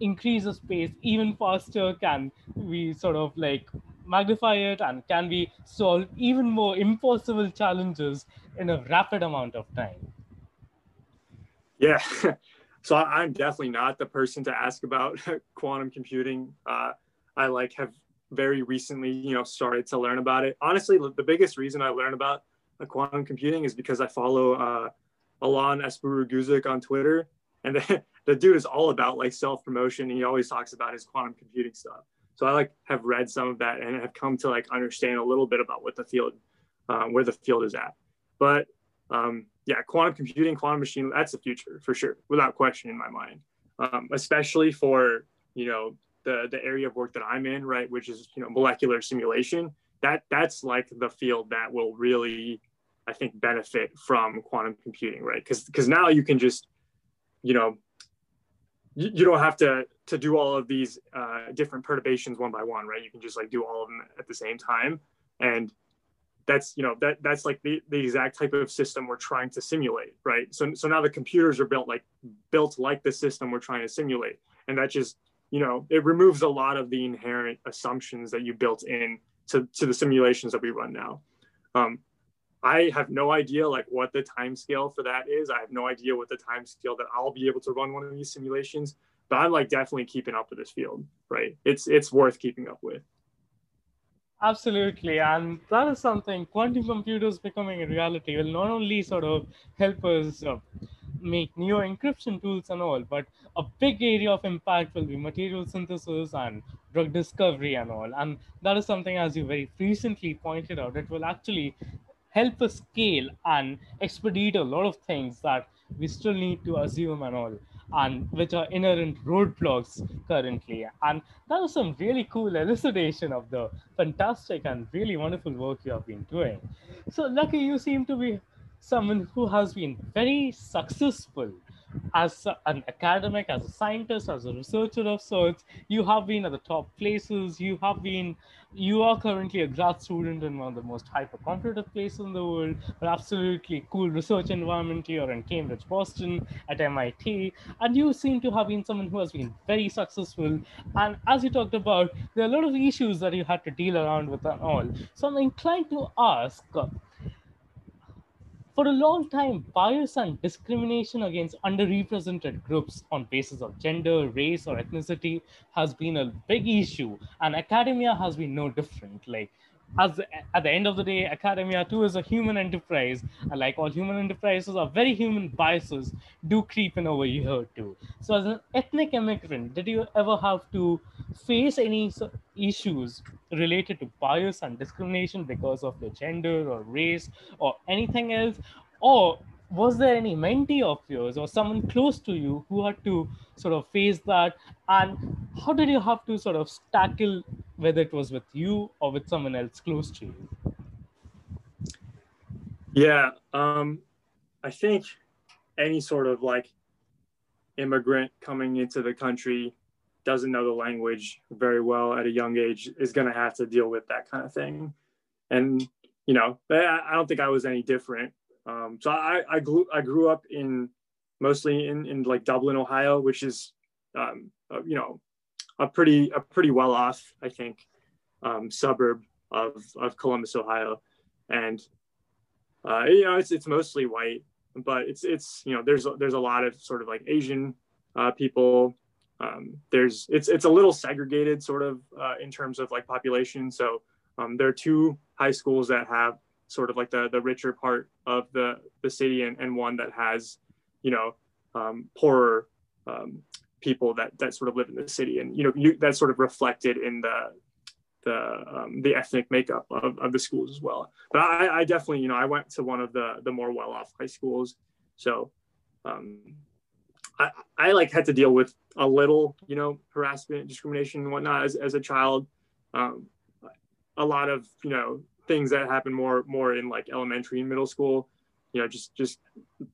increase the space even faster? Can we sort of like magnify it and can we solve even more impossible challenges in a rapid amount of time? Yeah. So I'm definitely not the person to ask about quantum computing. Uh, I like have very recently, you know, started to learn about it. Honestly, the biggest reason I learned about quantum computing is because I follow uh, Alán Aspuru on Twitter, and the, the dude is all about like self promotion. He always talks about his quantum computing stuff. So I like have read some of that and have come to like understand a little bit about what the field, um, where the field is at. But um, yeah, quantum computing, quantum machine, that's the future for sure, without question in my mind. Um, especially for you know the the area of work that I'm in, right, which is you know molecular simulation. That that's like the field that will really, I think, benefit from quantum computing, right? Because because now you can just, you know, you, you don't have to to do all of these uh, different perturbations one by one, right? You can just like do all of them at the same time, and that's you know that that's like the, the exact type of system we're trying to simulate right? So so now the computers are built like built like the system we're trying to simulate. And that just you know it removes a lot of the inherent assumptions that you built in to, to the simulations that we run now. Um, i have no idea like what the time scale for that is. I have no idea what the time scale that i'll be able to run one of these simulations but i'm like definitely keeping up with this field right? It's it's worth keeping up with. Absolutely, and that is something quantum computers becoming a reality will not only sort of help us uh, make new encryption tools and all, but a big area of impact will be material synthesis and drug discovery and all. And that is something, as you very recently pointed out, it will actually help us scale and expedite a lot of things that we still need to assume and all and which are inherent roadblocks currently. And that was some really cool elucidation of the fantastic and really wonderful work you have been doing. So, Lucky, you seem to be someone who has been very successful as an academic, as a scientist, as a researcher of sorts, you have been at the top places. You have been, you are currently a grad student in one of the most hyper competitive places in the world, but absolutely cool research environment. You're in Cambridge, Boston, at MIT, and you seem to have been someone who has been very successful. And as you talked about, there are a lot of issues that you had to deal around with and all. So I'm inclined to ask for a long time, bias and discrimination against underrepresented groups on basis of gender, race, or ethnicity has been a big issue, and academia has been no different. Like, as at the end of the day, academia too is a human enterprise, and like all human enterprises, are very human biases do creep in over here too. So, as an ethnic immigrant, did you ever have to face any issues related to bias and discrimination because of your gender or race or anything else? Or was there any mentee of yours or someone close to you who had to sort of face that? And how did you have to sort of tackle whether it was with you or with someone else close to you? Yeah, um, I think any sort of like immigrant coming into the country doesn't know the language very well at a young age is going to have to deal with that kind of thing. And, you know, I don't think I was any different. Um, so I, I, grew, I grew up in mostly in, in like Dublin, Ohio, which is, um, uh, you know, a pretty, a pretty well off, I think, um, suburb of, of Columbus, Ohio. And, uh, you know, it's, it's mostly white, but it's, it's, you know, there's, there's a lot of sort of like Asian uh, people, um, there's it's it's a little segregated sort of uh, in terms of like population. So um, there are two high schools that have sort of like the the richer part of the the city, and, and one that has you know um, poorer um, people that that sort of live in the city, and you know you, that's sort of reflected in the the um, the ethnic makeup of, of the schools as well. But I, I definitely you know I went to one of the the more well off high schools, so um, I, I like had to deal with a little, you know, harassment, discrimination, and whatnot as, as a child. Um, a lot of, you know, things that happen more more in like elementary and middle school. You know, just just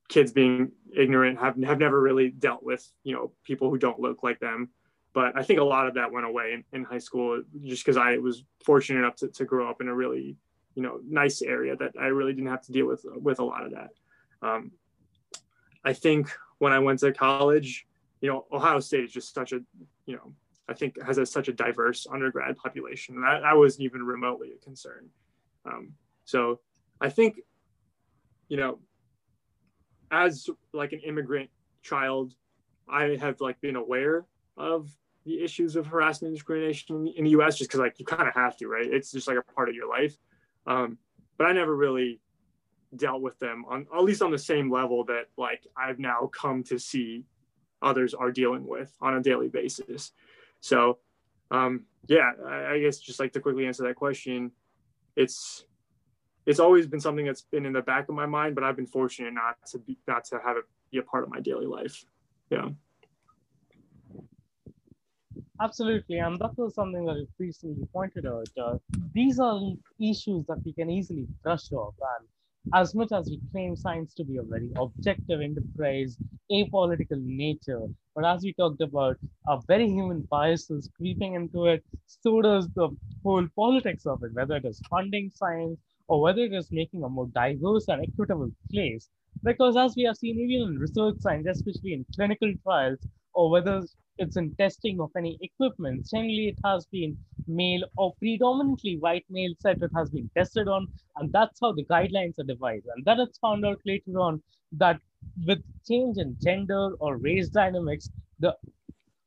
kids being ignorant, have have never really dealt with, you know, people who don't look like them. But I think a lot of that went away in, in high school just because I was fortunate enough to, to grow up in a really, you know, nice area that I really didn't have to deal with with a lot of that. Um, I think when I went to college, you know, Ohio State is just such a, you know, I think has a, such a diverse undergrad population. That, that wasn't even remotely a concern. Um, so I think, you know, as like an immigrant child, I have like been aware of the issues of harassment and discrimination in the U.S. just because like you kind of have to, right? It's just like a part of your life. Um, but I never really dealt with them on at least on the same level that like I've now come to see others are dealing with on a daily basis. So um, yeah, I, I guess just like to quickly answer that question, it's it's always been something that's been in the back of my mind, but I've been fortunate not to be not to have it be a part of my daily life. Yeah. Absolutely, and that was something that you recently pointed out. Uh, these are issues that we can easily brush off, and as much as we claim science to be a very objective enterprise, apolitical nature, but as we talked about, a very human biases creeping into it, so does the whole politics of it, whether it is funding science or whether it is making a more diverse and equitable place. Because as we have seen even in research science, especially in clinical trials, or whether it's in testing of any equipment, generally it has been male or predominantly white male set it has been tested on, and that's how the guidelines are devised. And that it's found out later on that with change in gender or race dynamics, the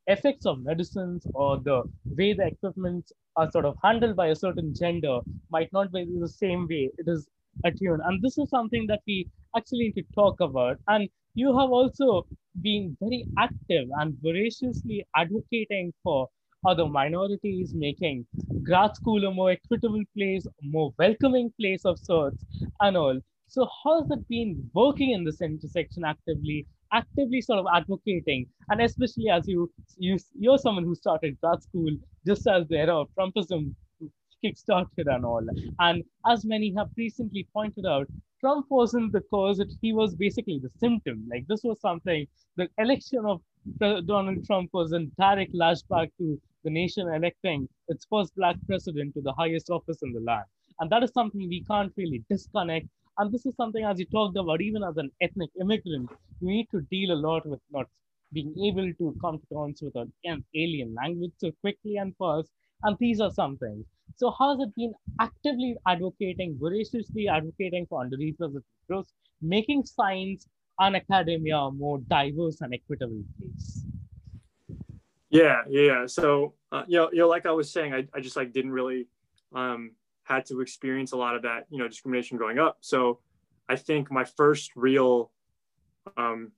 effects of medicines or the way the equipment are sort of handled by a certain gender might not be the same way it is attuned. And this is something that we actually need to talk about. And you have also been very active and voraciously advocating for other minorities, making grad school a more equitable place, a more welcoming place of sorts, and all. So, how has it been working in this intersection actively, actively sort of advocating, and especially as you you you're someone who started grad school just as the era of Trumpism kickstarted and all, and as many have recently pointed out, Trump wasn't the cause, he was basically the symptom. Like this was something, the election of Donald Trump was a direct lashback to the nation electing its first black president to the highest office in the land. And that is something we can't really disconnect. And this is something, as you talked about, even as an ethnic immigrant, you need to deal a lot with not being able to come to terms with an alien language so quickly and fast. And these are some things. So how has it been actively advocating, voraciously advocating for underrepresented groups, making science and academia a more diverse and equitable place? Yeah, yeah. So uh, you know, you know, like I was saying, I, I just like didn't really um, had to experience a lot of that, you know, discrimination growing up. So I think my first real, um,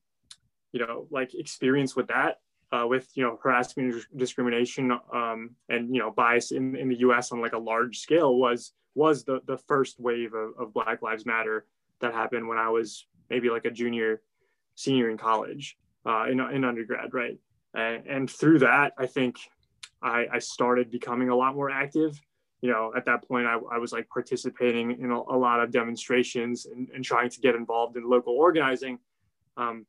you know, like experience with that uh, with you know harassment discrimination um, and you know bias in, in the U.S. on like a large scale was was the the first wave of, of Black Lives Matter that happened when I was maybe like a junior, senior in college, uh, in in undergrad, right? And, and through that, I think I, I started becoming a lot more active. You know, at that point, I, I was like participating in a, a lot of demonstrations and, and, trying to get involved in local organizing. Um,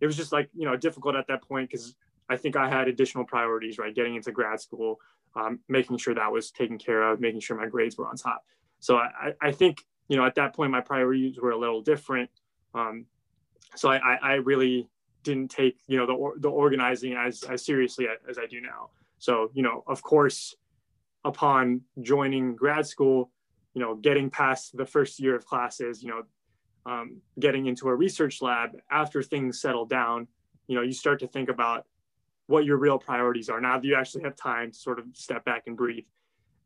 it was just like you know difficult at that point because I think I had additional priorities, right? Getting into grad school, um, making sure that was taken care of, making sure my grades were on top. So I, I think you know at that point my priorities were a little different. Um, so I, I really didn't take you know the the organizing as as seriously as I do now. So you know of course upon joining grad school, you know getting past the first year of classes, you know um, getting into a research lab after things settle down you know you start to think about what your real priorities are now that you actually have time to sort of step back and breathe.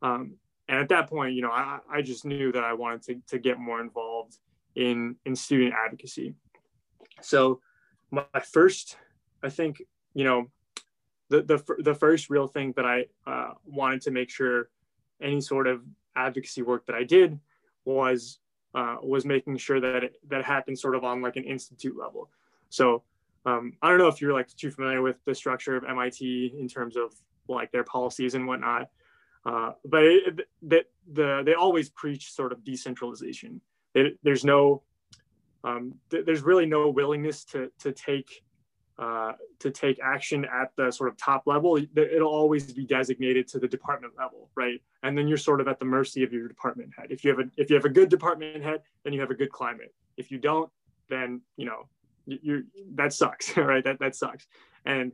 Um, and at that point you know I, I just knew that i wanted to, to get more involved in in student advocacy. So my first i think you know the the, the first real thing that i uh, wanted to make sure any sort of advocacy work that i did was uh, was making sure that it, that happened sort of on like an institute level. So um, I don't know if you're like too familiar with the structure of MIT in terms of like their policies and whatnot, uh, but it, that the they always preach sort of decentralization. It, there's no um, th- there's really no willingness to to take uh, to take action at the sort of top level, it'll always be designated to the department level, right? And then you're sort of at the mercy of your department head. If you have a if you have a good department head, then you have a good climate. If you don't, then you know you that sucks, right? That that sucks. And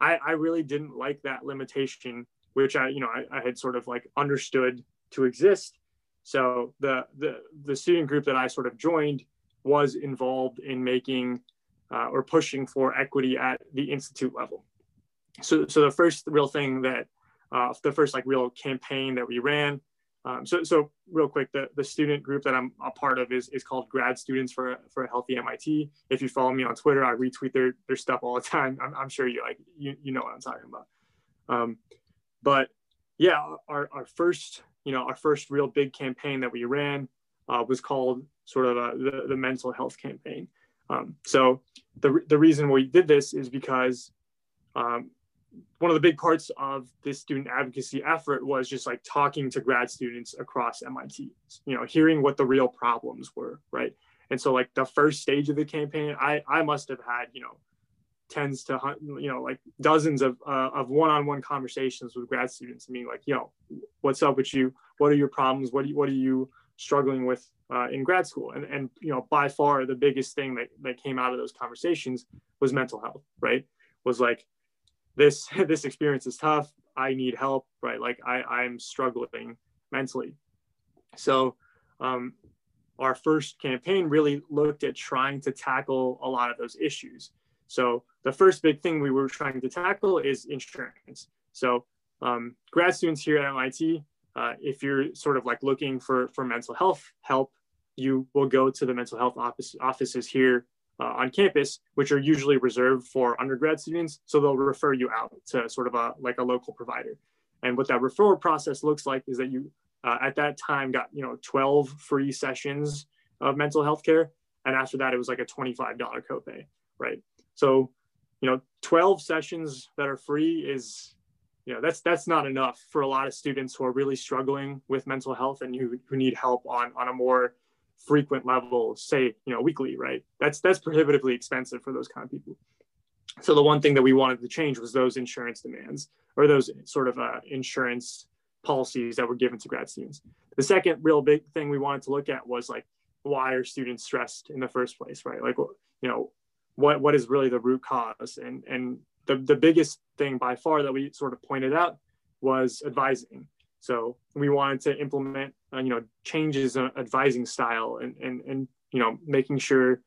I, I really didn't like that limitation, which I, you know, I, I had sort of like understood to exist. So the, the, the student group that I sort of joined was involved in making uh, or pushing for equity at the institute level. So, so the first real thing that, uh, the first like real campaign that we ran um, so, so real quick, the, the student group that I'm a part of is, is called Grad Students for, for a Healthy MIT. If you follow me on Twitter, I retweet their, their stuff all the time. I'm, I'm sure you like you, you know what I'm talking about. Um, but yeah, our, our first you know our first real big campaign that we ran uh, was called sort of a, the, the mental health campaign. Um, so the, the reason we did this is because um, one of the big parts of this student advocacy effort was just like talking to grad students across MIT, you know, hearing what the real problems were, right? And so like the first stage of the campaign, I I must have had you know tens to you know like dozens of uh, of one-on-one conversations with grad students, and meaning like, yo, what's up with you? What are your problems? What do you, what are you struggling with uh, in grad school? And and you know by far the biggest thing that that came out of those conversations was mental health, right? Was like this this experience is tough. I need help right? Like i i'm struggling mentally. So um, our first campaign really looked at trying to tackle a lot of those issues. So the first big thing we were trying to tackle is insurance. So um, grad students here at mit uh, if you're sort of like looking for for mental health help you will go to the mental health office, offices here uh, on campus, which are usually reserved for undergrad students. So they'll refer you out to sort of a like a local provider. And what that referral process looks like is that you uh, at that time got you know 12 free sessions of mental health care, and after that it was like a $25 copay, right? So you know 12 sessions that are free is you know that's that's not enough for a lot of students who are really struggling with mental health and who, who need help on on a more frequent level, say, you know, weekly, right? That's that's prohibitively expensive for those kind of people. So the one thing that we wanted to change was those insurance demands or those sort of uh, insurance policies that were given to grad students. The second real big thing we wanted to look at was like, why are students stressed in the first place, right? Like, you know, what what is really the root cause? And and the the biggest thing by far that we sort of pointed out was advising. So we wanted to implement, uh, you know, changes in advising style and, and, and, you know, making sure,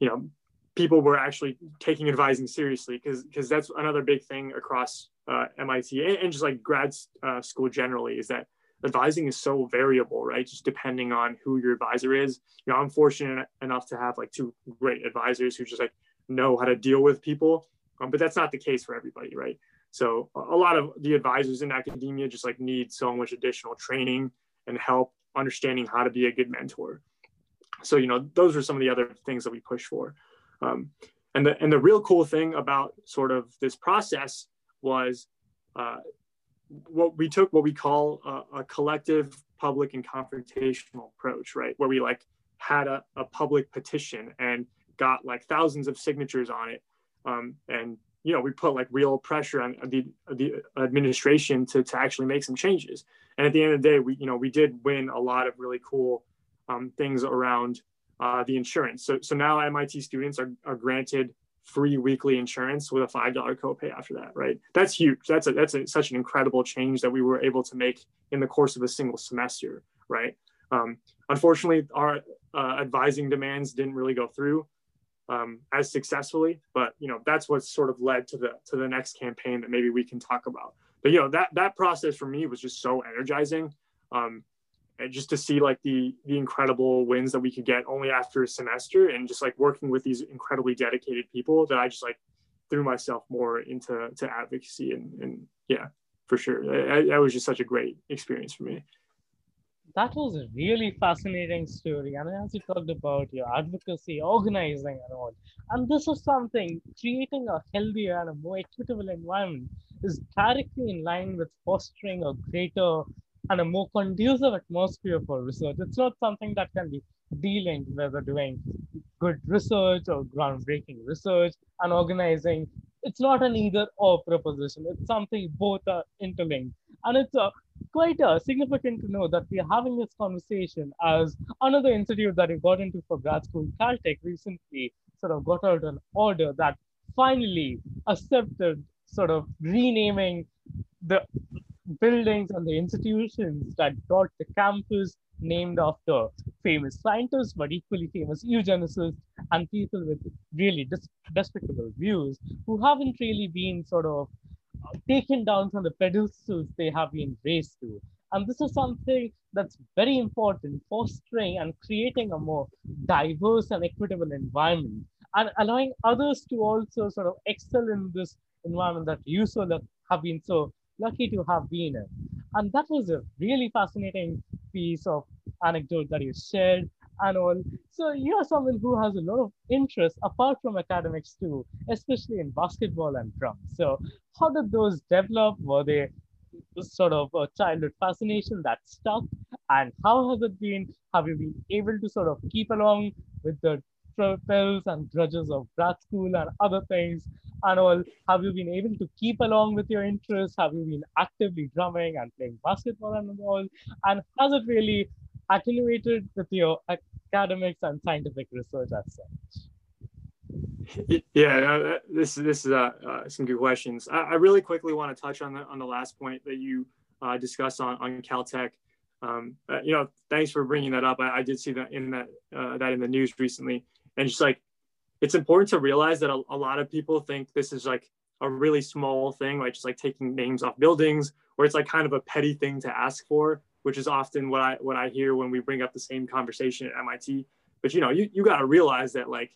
you know, people were actually taking advising seriously because because that's another big thing across uh, MIT and, and, just like grad uh, school generally is that advising is so variable, right? Just depending on who your advisor is. You know, I'm fortunate enough to have like two great advisors who just like know how to deal with people, um, but that's not the case for everybody, right? So a lot of the advisors in academia just like need so much additional training and help understanding how to be a good mentor. So you know those are some of the other things that we push for. Um, and the and the real cool thing about sort of this process was uh, what we took what we call a, a, collective public and confrontational approach right where we like had a, a public petition and got like thousands of signatures on it um, and you know we put like real pressure on the the administration to to actually make some changes. And at the end of the day, we you know we did win a lot of really cool um, things around uh, the insurance. So so now MIT students are are granted free weekly insurance with a five dollar copay after that. Right, that's huge. That's a that's a, such an incredible change that we were able to make in the course of a single semester. Right. Um, unfortunately, our uh, advising demands didn't really go through um, as successfully. But you know, that's what sort of led to the to the next campaign that maybe we can talk about. But you know, that that process for me was just so energizing. Um, and just to see like the the incredible wins that we could get only after a semester and just like working with these incredibly dedicated people that I just like threw myself more into to advocacy and, and yeah for sure that was just such a great experience for me that was a really fascinating story. And as you talked about your advocacy, organizing, and all, and this is something creating a healthier and a more equitable environment is directly in line with fostering a greater and a more conducive atmosphere for research. It's not something that can be dealing whether doing good research or groundbreaking research and organizing. It's not an either or proposition. It's something both are interlinked. And it's a quite uh, significant to know that we are having this conversation as another institute that we got into for grad school, Caltech, recently sort of got out an order that finally accepted sort of renaming the buildings and the institutions that got the campus named after famous scientists, but equally famous eugenicists and people with really dis- despicable views who haven't really been sort of taken down from the pedestals they have been raised to. And this is something that's very important, fostering and creating a more diverse and equitable environment and allowing others to also sort of excel in this environment that you so have been so lucky to have been in. And that was a really fascinating piece of anecdote that you shared and all. So you're someone who has a lot of interest apart from academics too, especially in basketball and drums. So how did those develop? Were they sort of a childhood fascination that stuck? And how has it been? Have you been able to sort of keep along with the troubles and grudges of grad school and other things and all? Have you been able to keep along with your interests? Have you been actively drumming and playing basketball and all? And has it really attenuated with your academics and scientific research as such? Yeah, this this is uh, uh, some good questions. I, I, really quickly want to touch on the on the last point that you uh, discussed on on Caltech. Um, uh, you know, thanks for bringing that up. I, I did see that in that uh, that in the news recently, and just like it's important to realize that a, a, lot of people think this is like a really small thing, like just like taking names off buildings, or it's like kind of a petty thing to ask for, which is often what I what I hear when we bring up the same conversation at MIT. But you know, you you got to realize that like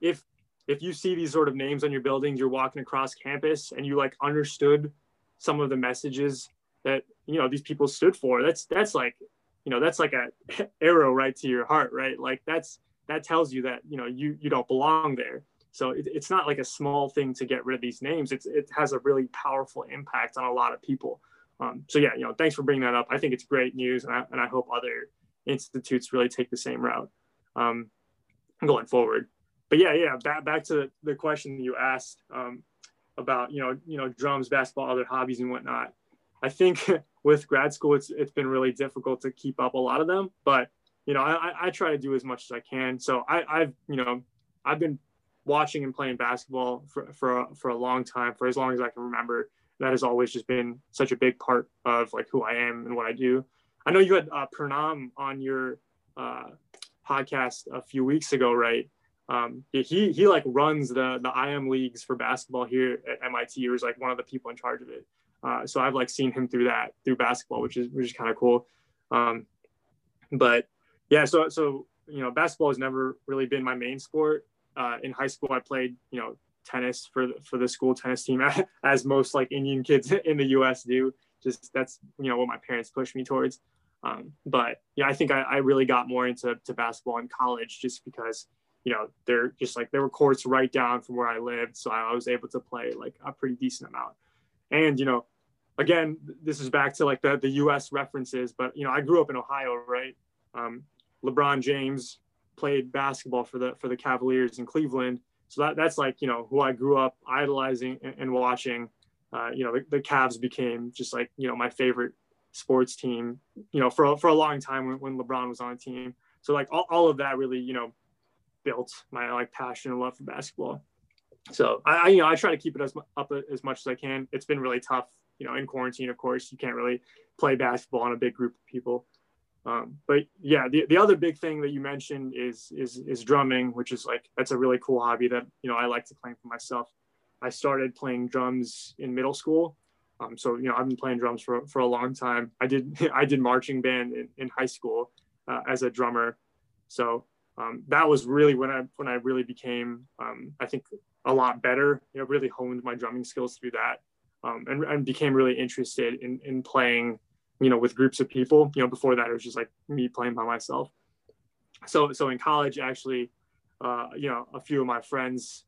if if you see these sort of names on your buildings, you're walking across campus and you like understood some of the messages that you know these people stood for. That's that's like you know that's like a arrow right to your heart, right? Like that's that tells you that you know you you don't belong there. So it, it's not like a small thing to get rid of these names. It's it has a really powerful impact on a lot of people. Um, so yeah, you know, thanks for bringing that up. I think it's great news, and I, and I hope other institutes really take the same route um, going forward but yeah, yeah, back back to the question you asked um, about you know you know drums, basketball, other hobbies and whatnot. I think with grad school, it's it's been really difficult to keep up a lot of them, but you know I, I try to do as much as I can. So I, I've you know I've been watching and playing basketball for for a, for a long time, for as long as I can remember. That has always just been such a big part of like who I am and what I do. I know you had uh, Pranam on your uh, podcast a few weeks ago, right? um, he he like runs the the IM leagues for basketball here at MIT. Or is like one of the people in charge of it. Uh, so I've like seen him through that through basketball, which is which is kind of cool. Um, but yeah, so so you know, basketball has never really been my main sport. Uh, in high school, I played you know tennis for for the school tennis team, as most like Indian kids in the U.S. do. Just that's you know what my parents pushed me towards. Um, but yeah, I think I, I really got more into to basketball in college just because you know, they're just like there were courts right down from where I lived, so I was able to play like a pretty decent amount. And you know, again, this is back to like the the U.S. references, but you know, I grew up in Ohio, right? Um, LeBron James played basketball for the for the Cavaliers in Cleveland, so that that's like you know who I grew up idolizing and, and watching. Uh, you know, the, the Cavs became just like you know my favorite sports team. You know, for for a long time when, when LeBron was on the team. So like all, all of that really you know built my like passion and love for basketball. So I, you know I try to keep it as up as much as I can. It's been really tough, you know, in quarantine. Of course, you can't really play basketball in a big group of people. Um, but yeah, the, the other big thing that you mentioned is is is drumming, which is like that's a really cool hobby that you know I like to claim for myself. I started playing drums in middle school, um, so you know I've been playing drums for for a long time. I did I did marching band in, in high school uh, as a drummer, so um, that was really when I when I really became um, I think a lot better. You know, really honed my drumming skills through that, um, and, and became really interested in in playing. You know, with groups of people. You know, before that it was just like me playing by myself. So so in college, actually, uh, you know, a few of my friends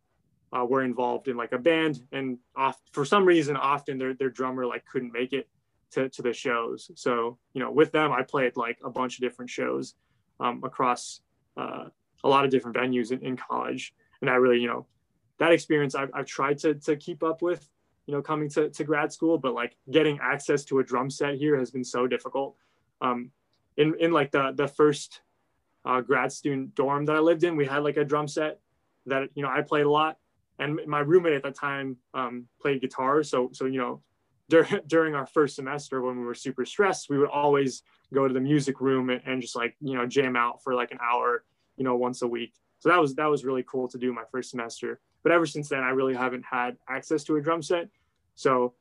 uh, were involved in like a band, and off for some reason, often their their drummer like couldn't make it to to the shows. So you know, with them, I played like a bunch of different shows um, across uh, a lot of different venues in, in, college. And I really, you know, that experience I've, I've tried to, to keep up with, you know, coming to, to grad school, but like getting access to a drum set here has been so difficult. Um, in, in like the, the first uh, grad student dorm that I lived in, we had like a drum set that, you know, I played a lot. and my roommate at that time um, played guitar. So so you know, dur- during our first semester when we were super stressed, we would always go to the music room and, and just like you know jam out for like an hour, you know, once a week. So that was that was really cool to do my first semester. But ever since then, I really haven't had access to a drum set. So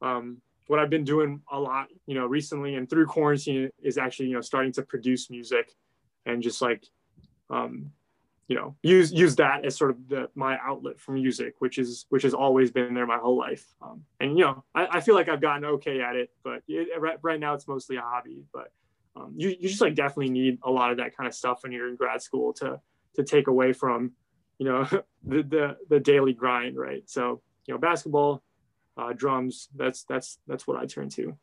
um, what I've been doing a lot, you know, recently and through quarantine is actually you know starting to produce music and just like um, you know use use that as sort of the my outlet for music which is which has always been there my whole life um, and you know I, I, feel like i've gotten okay at it but it, right, right now it's mostly a hobby but um, you, you just like definitely need a lot of that kind of stuff when you're in grad school to to take away from you know the the, the daily grind right? So you know basketball uh, drums that's that's that's what i turn to.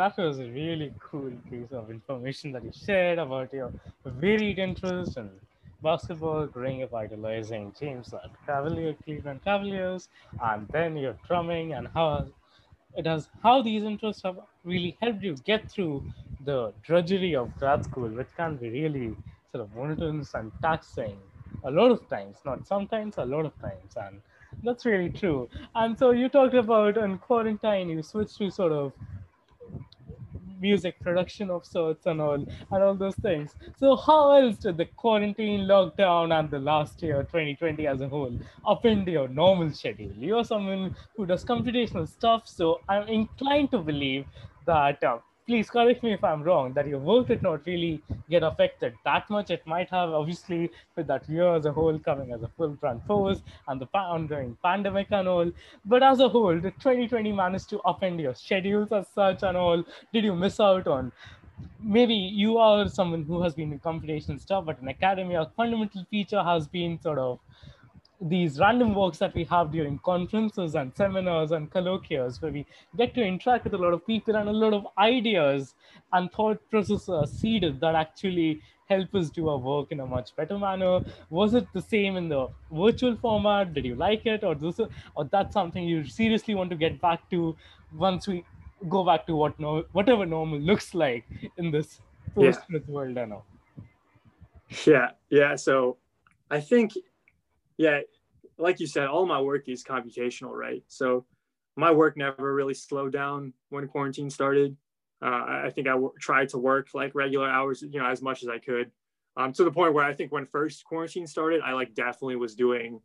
That was a really cool piece of information that you shared about your varied interests in basketball, growing up idolizing James Cavalier, Cleveland Cavaliers, and then your drumming and how it has how these interests have really helped you get through the drudgery of grad school, which can be really sort of monotonous and taxing a lot of times, not sometimes, a lot of times. And that's really true. And so you talked about in quarantine, you switched to sort of music production of sorts and all and all those things so how else did the quarantine lockdown and the last year 2020 as a whole upend your normal schedule you're someone who does computational stuff so i'm inclined to believe that uh, please correct me if I'm wrong, that your work did not really get affected that much. It might have, obviously, with that year as a whole coming as a full front force and the ongoing pandemic and all. But as a whole, did 2020 manage to upend your schedules as such and all? Did you miss out on? Maybe you are someone who has been in computational stuff, but in academia, a fundamental feature has been sort of these random walks that we have during conferences and seminars and colloquias where we get to interact with a lot of people and a lot of ideas and thought processes are seeded that actually help us do our work in a much better manner. Was it the same in the virtual format? Did you like it? Or this or that's something you seriously want to get back to once we go back to what no, whatever normal looks like in this post yeah. world i know yeah yeah so i think yeah, like you said, all my work is computational, right? So my work never really slowed down when quarantine started. Uh, I think I w- tried to work like regular hours, you know, as much as I could, um, to the point where I think when first quarantine started, I like definitely was doing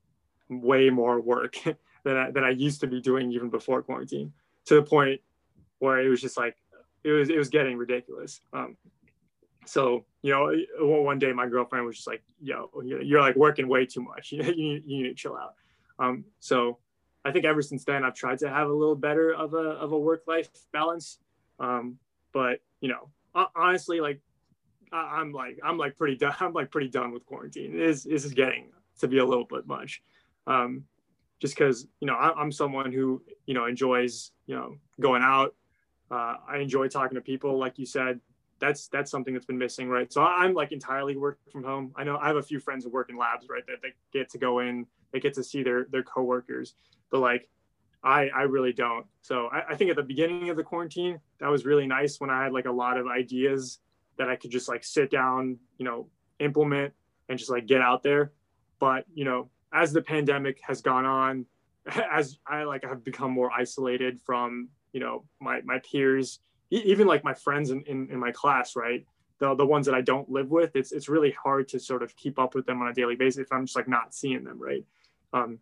way more work than I, than I used to be doing even before quarantine. To the point where it was just like it was it was getting ridiculous. Um, so you know one day my girlfriend was just like yo you're like working way too much. You, you, you need to chill out. Um, so i think ever since then i've tried to have a little better of a, of a work life balance. Um, but you know honestly like I, am like i'm like pretty done i'm like pretty done with quarantine. This, is getting to be a little bit much. Um, just because you know I, am someone who you know enjoys you know going out. Uh, i enjoy talking to people like you said that's that's something that's been missing, right? So I'm like entirely work from home. I know I have a few friends who work in labs, right? That they get to go in, they get to see their their coworkers, but like I I really don't. So I, I think at the beginning of the quarantine, that was really nice when I had like a lot of ideas that I could just like sit down, you know, implement and just like get out there. But you know, as the pandemic has gone on, as I like have become more isolated from you know my my peers even like my friends in, in, in my class, right? The, the ones that I don't live with, it's, it's really hard to sort of keep up with them on a daily basis if I'm just like not seeing them, right? Um,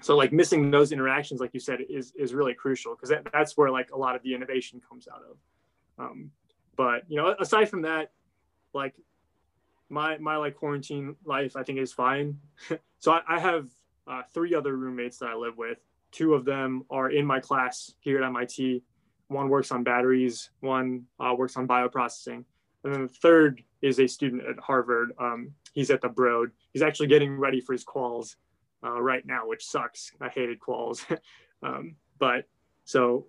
so like missing those interactions, like you said, is, is really crucial because that, that's where like a lot of the innovation comes out of. Um, but you know, aside from that, like my, my like quarantine life, I think is fine. so I, I have uh, three other roommates that I live with. Two of them are in my class here at MIT one works on batteries, one uh, works on bioprocessing, and then the third is a student at Harvard. Um, he's at the Broad. He's actually getting ready for his quals uh, right now, which sucks. I hated quals, um, but so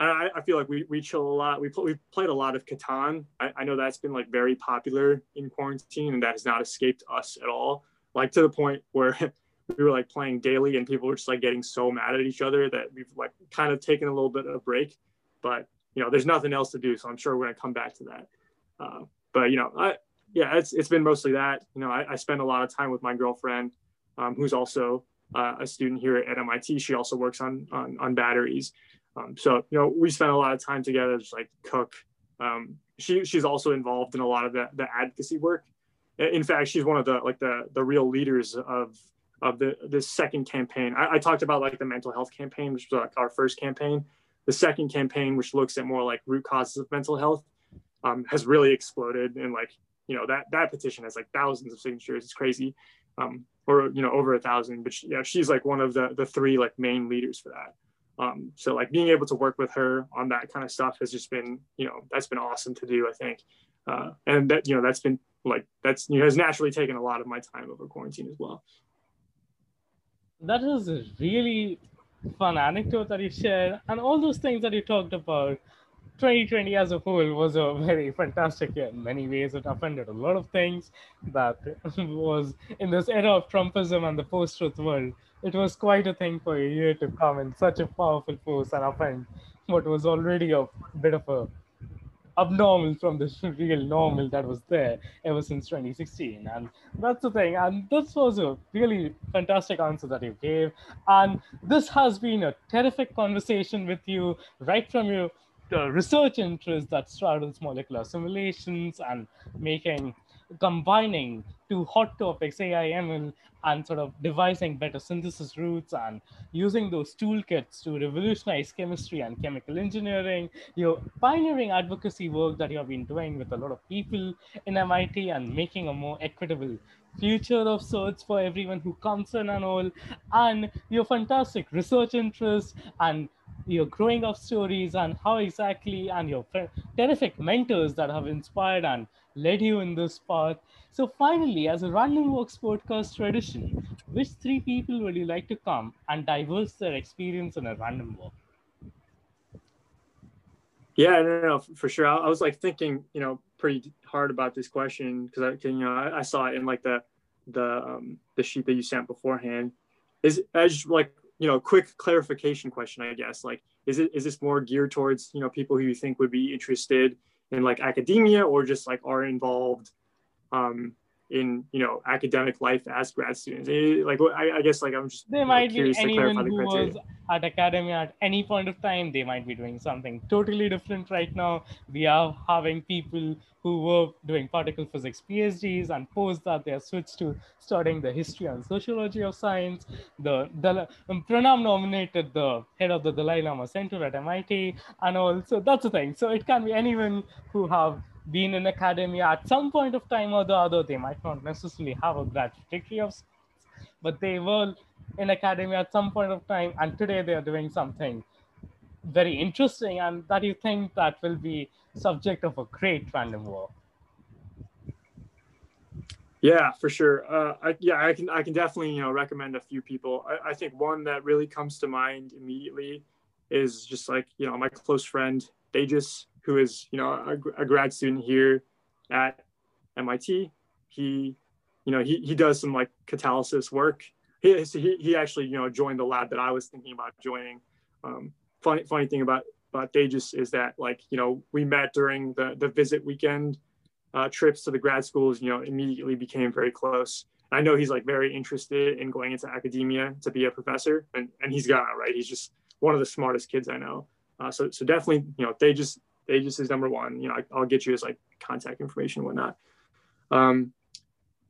I, I, feel like we, we chill a lot. We, pl- we played a lot of Catan. I, I know that's been like very popular in quarantine, and that has not escaped us at all. Like to the point where we were like playing daily, and people were just like getting so mad at each other that we've like kind of taken a little bit of a break but you know, there's nothing else to do. So I'm sure we're gonna come back to that. Uh, but you know, I yeah, it's it's been mostly that. You know, I, I spend a lot of time with my girlfriend. um, who's also uh, a student here at MIT. She also works on on, on batteries. Um, so you know, we spend a lot of time together, just like cook. Um, she she's also involved in a lot of the, the advocacy work. In fact, she's one of the like the the real leaders of of the this second campaign. I, I talked about like the mental health campaign, which was like our first campaign. The second campaign, which looks at more like root causes of mental health, um, has really exploded. And like you know that that petition has like thousands of signatures. It's crazy, um, or you know over a thousand. But she, yeah, she's like one of the the three like main leaders for that. Um, so like being able to work with her on that kind of stuff has just been you know that's been awesome to do. I think, uh, and that you know that's been like that's you know has naturally taken a lot of my time over quarantine as well That is really fun anecdote that you shared, and all those things that you talked about. 2020 as a whole was a very fantastic year in many ways. It offended a lot of things that was in this era of Trumpism and the post truth world. It was quite a thing for a year to come in such a powerful force and offend what was already a bit of a abnormal from the real normal that was there ever since 2016 and that's the thing. And this was a really fantastic answer that you gave. And this has been a terrific conversation with you right from your uh, research interest that straddles molecular simulations and making combining two hot topics, AI, ML, and sort of devising better synthesis routes and using those toolkits to revolutionize chemistry and chemical engineering. Your pioneering advocacy work that you have been doing with a lot of people in MIT and making a more equitable future of sorts for everyone who comes in and all, and your fantastic research interests and your growing up stories and how exactly and your terrific mentors that have inspired and led you in this path. So finally, as a Random Walks podcast tradition, which three people would you like to come and diverse their experience in a random walk? Yeah, no, no for sure. I, I, was like thinking, you know, pretty hard about this question because I, you know, I, I, saw it in like the the um, the sheet that you sent beforehand. Is as like you know, quick clarification question, I guess. Like, is it is this more geared towards you know people who you think would be interested in like academia or just like are involved um, in you know academic life as grad students. Like I, I, guess like i'm just they might be anyone who was at academia at any point of time they might be doing something totally different right now. We are having people who were doing particle physics phds and post that they are switched to studying the history and sociology of science. The, the um, pranam nominated the head of the dalai lama center at mit and also that's the thing. So it can be anyone who have been in academia at some point of time or the other. They might not necessarily have a graduate degree of but they were in academia at some point of time, and today they are doing something very interesting, and that you think that will be subject of a great random walk. Yeah, for sure. Uh, I, yeah, I can I can definitely you know recommend a few people. I, I think one that really comes to mind immediately is just like you know my close friend Tejas who is you know a, a grad student here at MIT. He, you know, he, he does some like catalysis work. He, he, he actually, you know, joined the lab that I was thinking about joining. Um, funny, funny thing about, about Tejas is that like, you know, we met during the, the visit weekend uh, trips to the grad schools, you know, immediately became very close. I know he's like very interested in going into academia to be a professor and, and he's got it, right? He's just one of the smartest kids I know. Uh, so, so definitely, you know, they just Tejas is number one. You know, I, will get you his like contact information and whatnot. Um,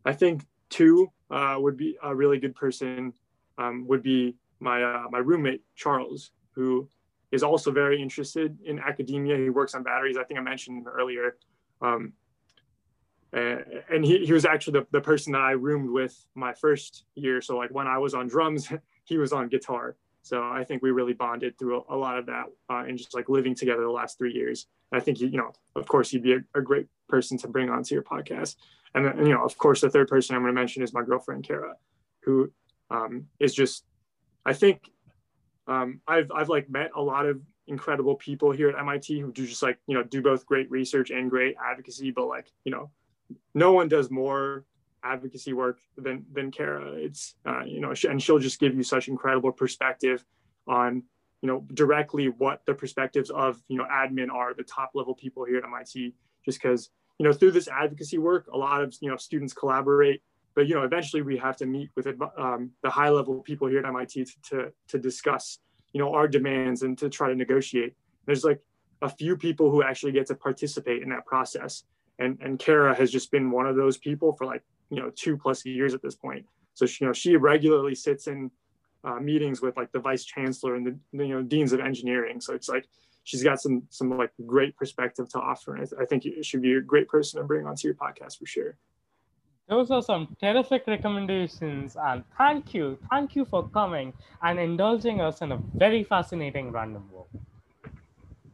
I think two uh, would be a really good person. Um, would be my uh, my roommate Charles, who is also very interested in academia. He works on batteries. I think I mentioned earlier. Um, and he, he was actually the, the person that I roomed with my first year. So like when I was on drums, he was on guitar. So I think we really bonded through a, lot of that uh, and just like living together the last three years. I think, you know, of course, you'd be a, a great person to bring onto your podcast. And, then, you know, of course, the third person I'm going to mention is my girlfriend, Kara, who um, is just, I think um, I've, I've like met a lot of incredible people here at MIT who do just like, you know, do both great research and great advocacy, but like, you know, no one does more advocacy work than than Kara. It's uh, you know, and she'll just give you such incredible perspective on you know directly what the perspectives of you know admin are, the top level people here at MIT. Just because you know through this advocacy work, a lot of you know students collaborate but you know, eventually we have to meet with um, the high level people here at MIT to, to, to discuss, you know, our demands and to try to negotiate. There's like a few people who actually get to participate in that process. And, and Kara has just been one of those people for like, you know, two plus years at this point. So, she, you know, she regularly sits in uh, meetings with like the vice chancellor and the, you know, deans of engineering. So it's like, she's got some, some like great perspective to offer. And I, th- I think should be a great person to bring onto your podcast for sure. Those are some terrific recommendations, and thank you, thank you for coming and indulging us in a very fascinating random walk.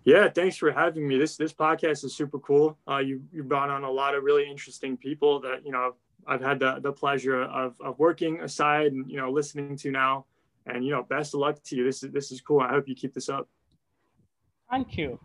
Yeah, thanks for having me. This this podcast is super cool. Uh, you you brought on a lot of really interesting people that you know I've had the the pleasure of of working aside and you know listening to now. And you know, best of luck to you. This is this is cool. I hope you keep this up. Thank you.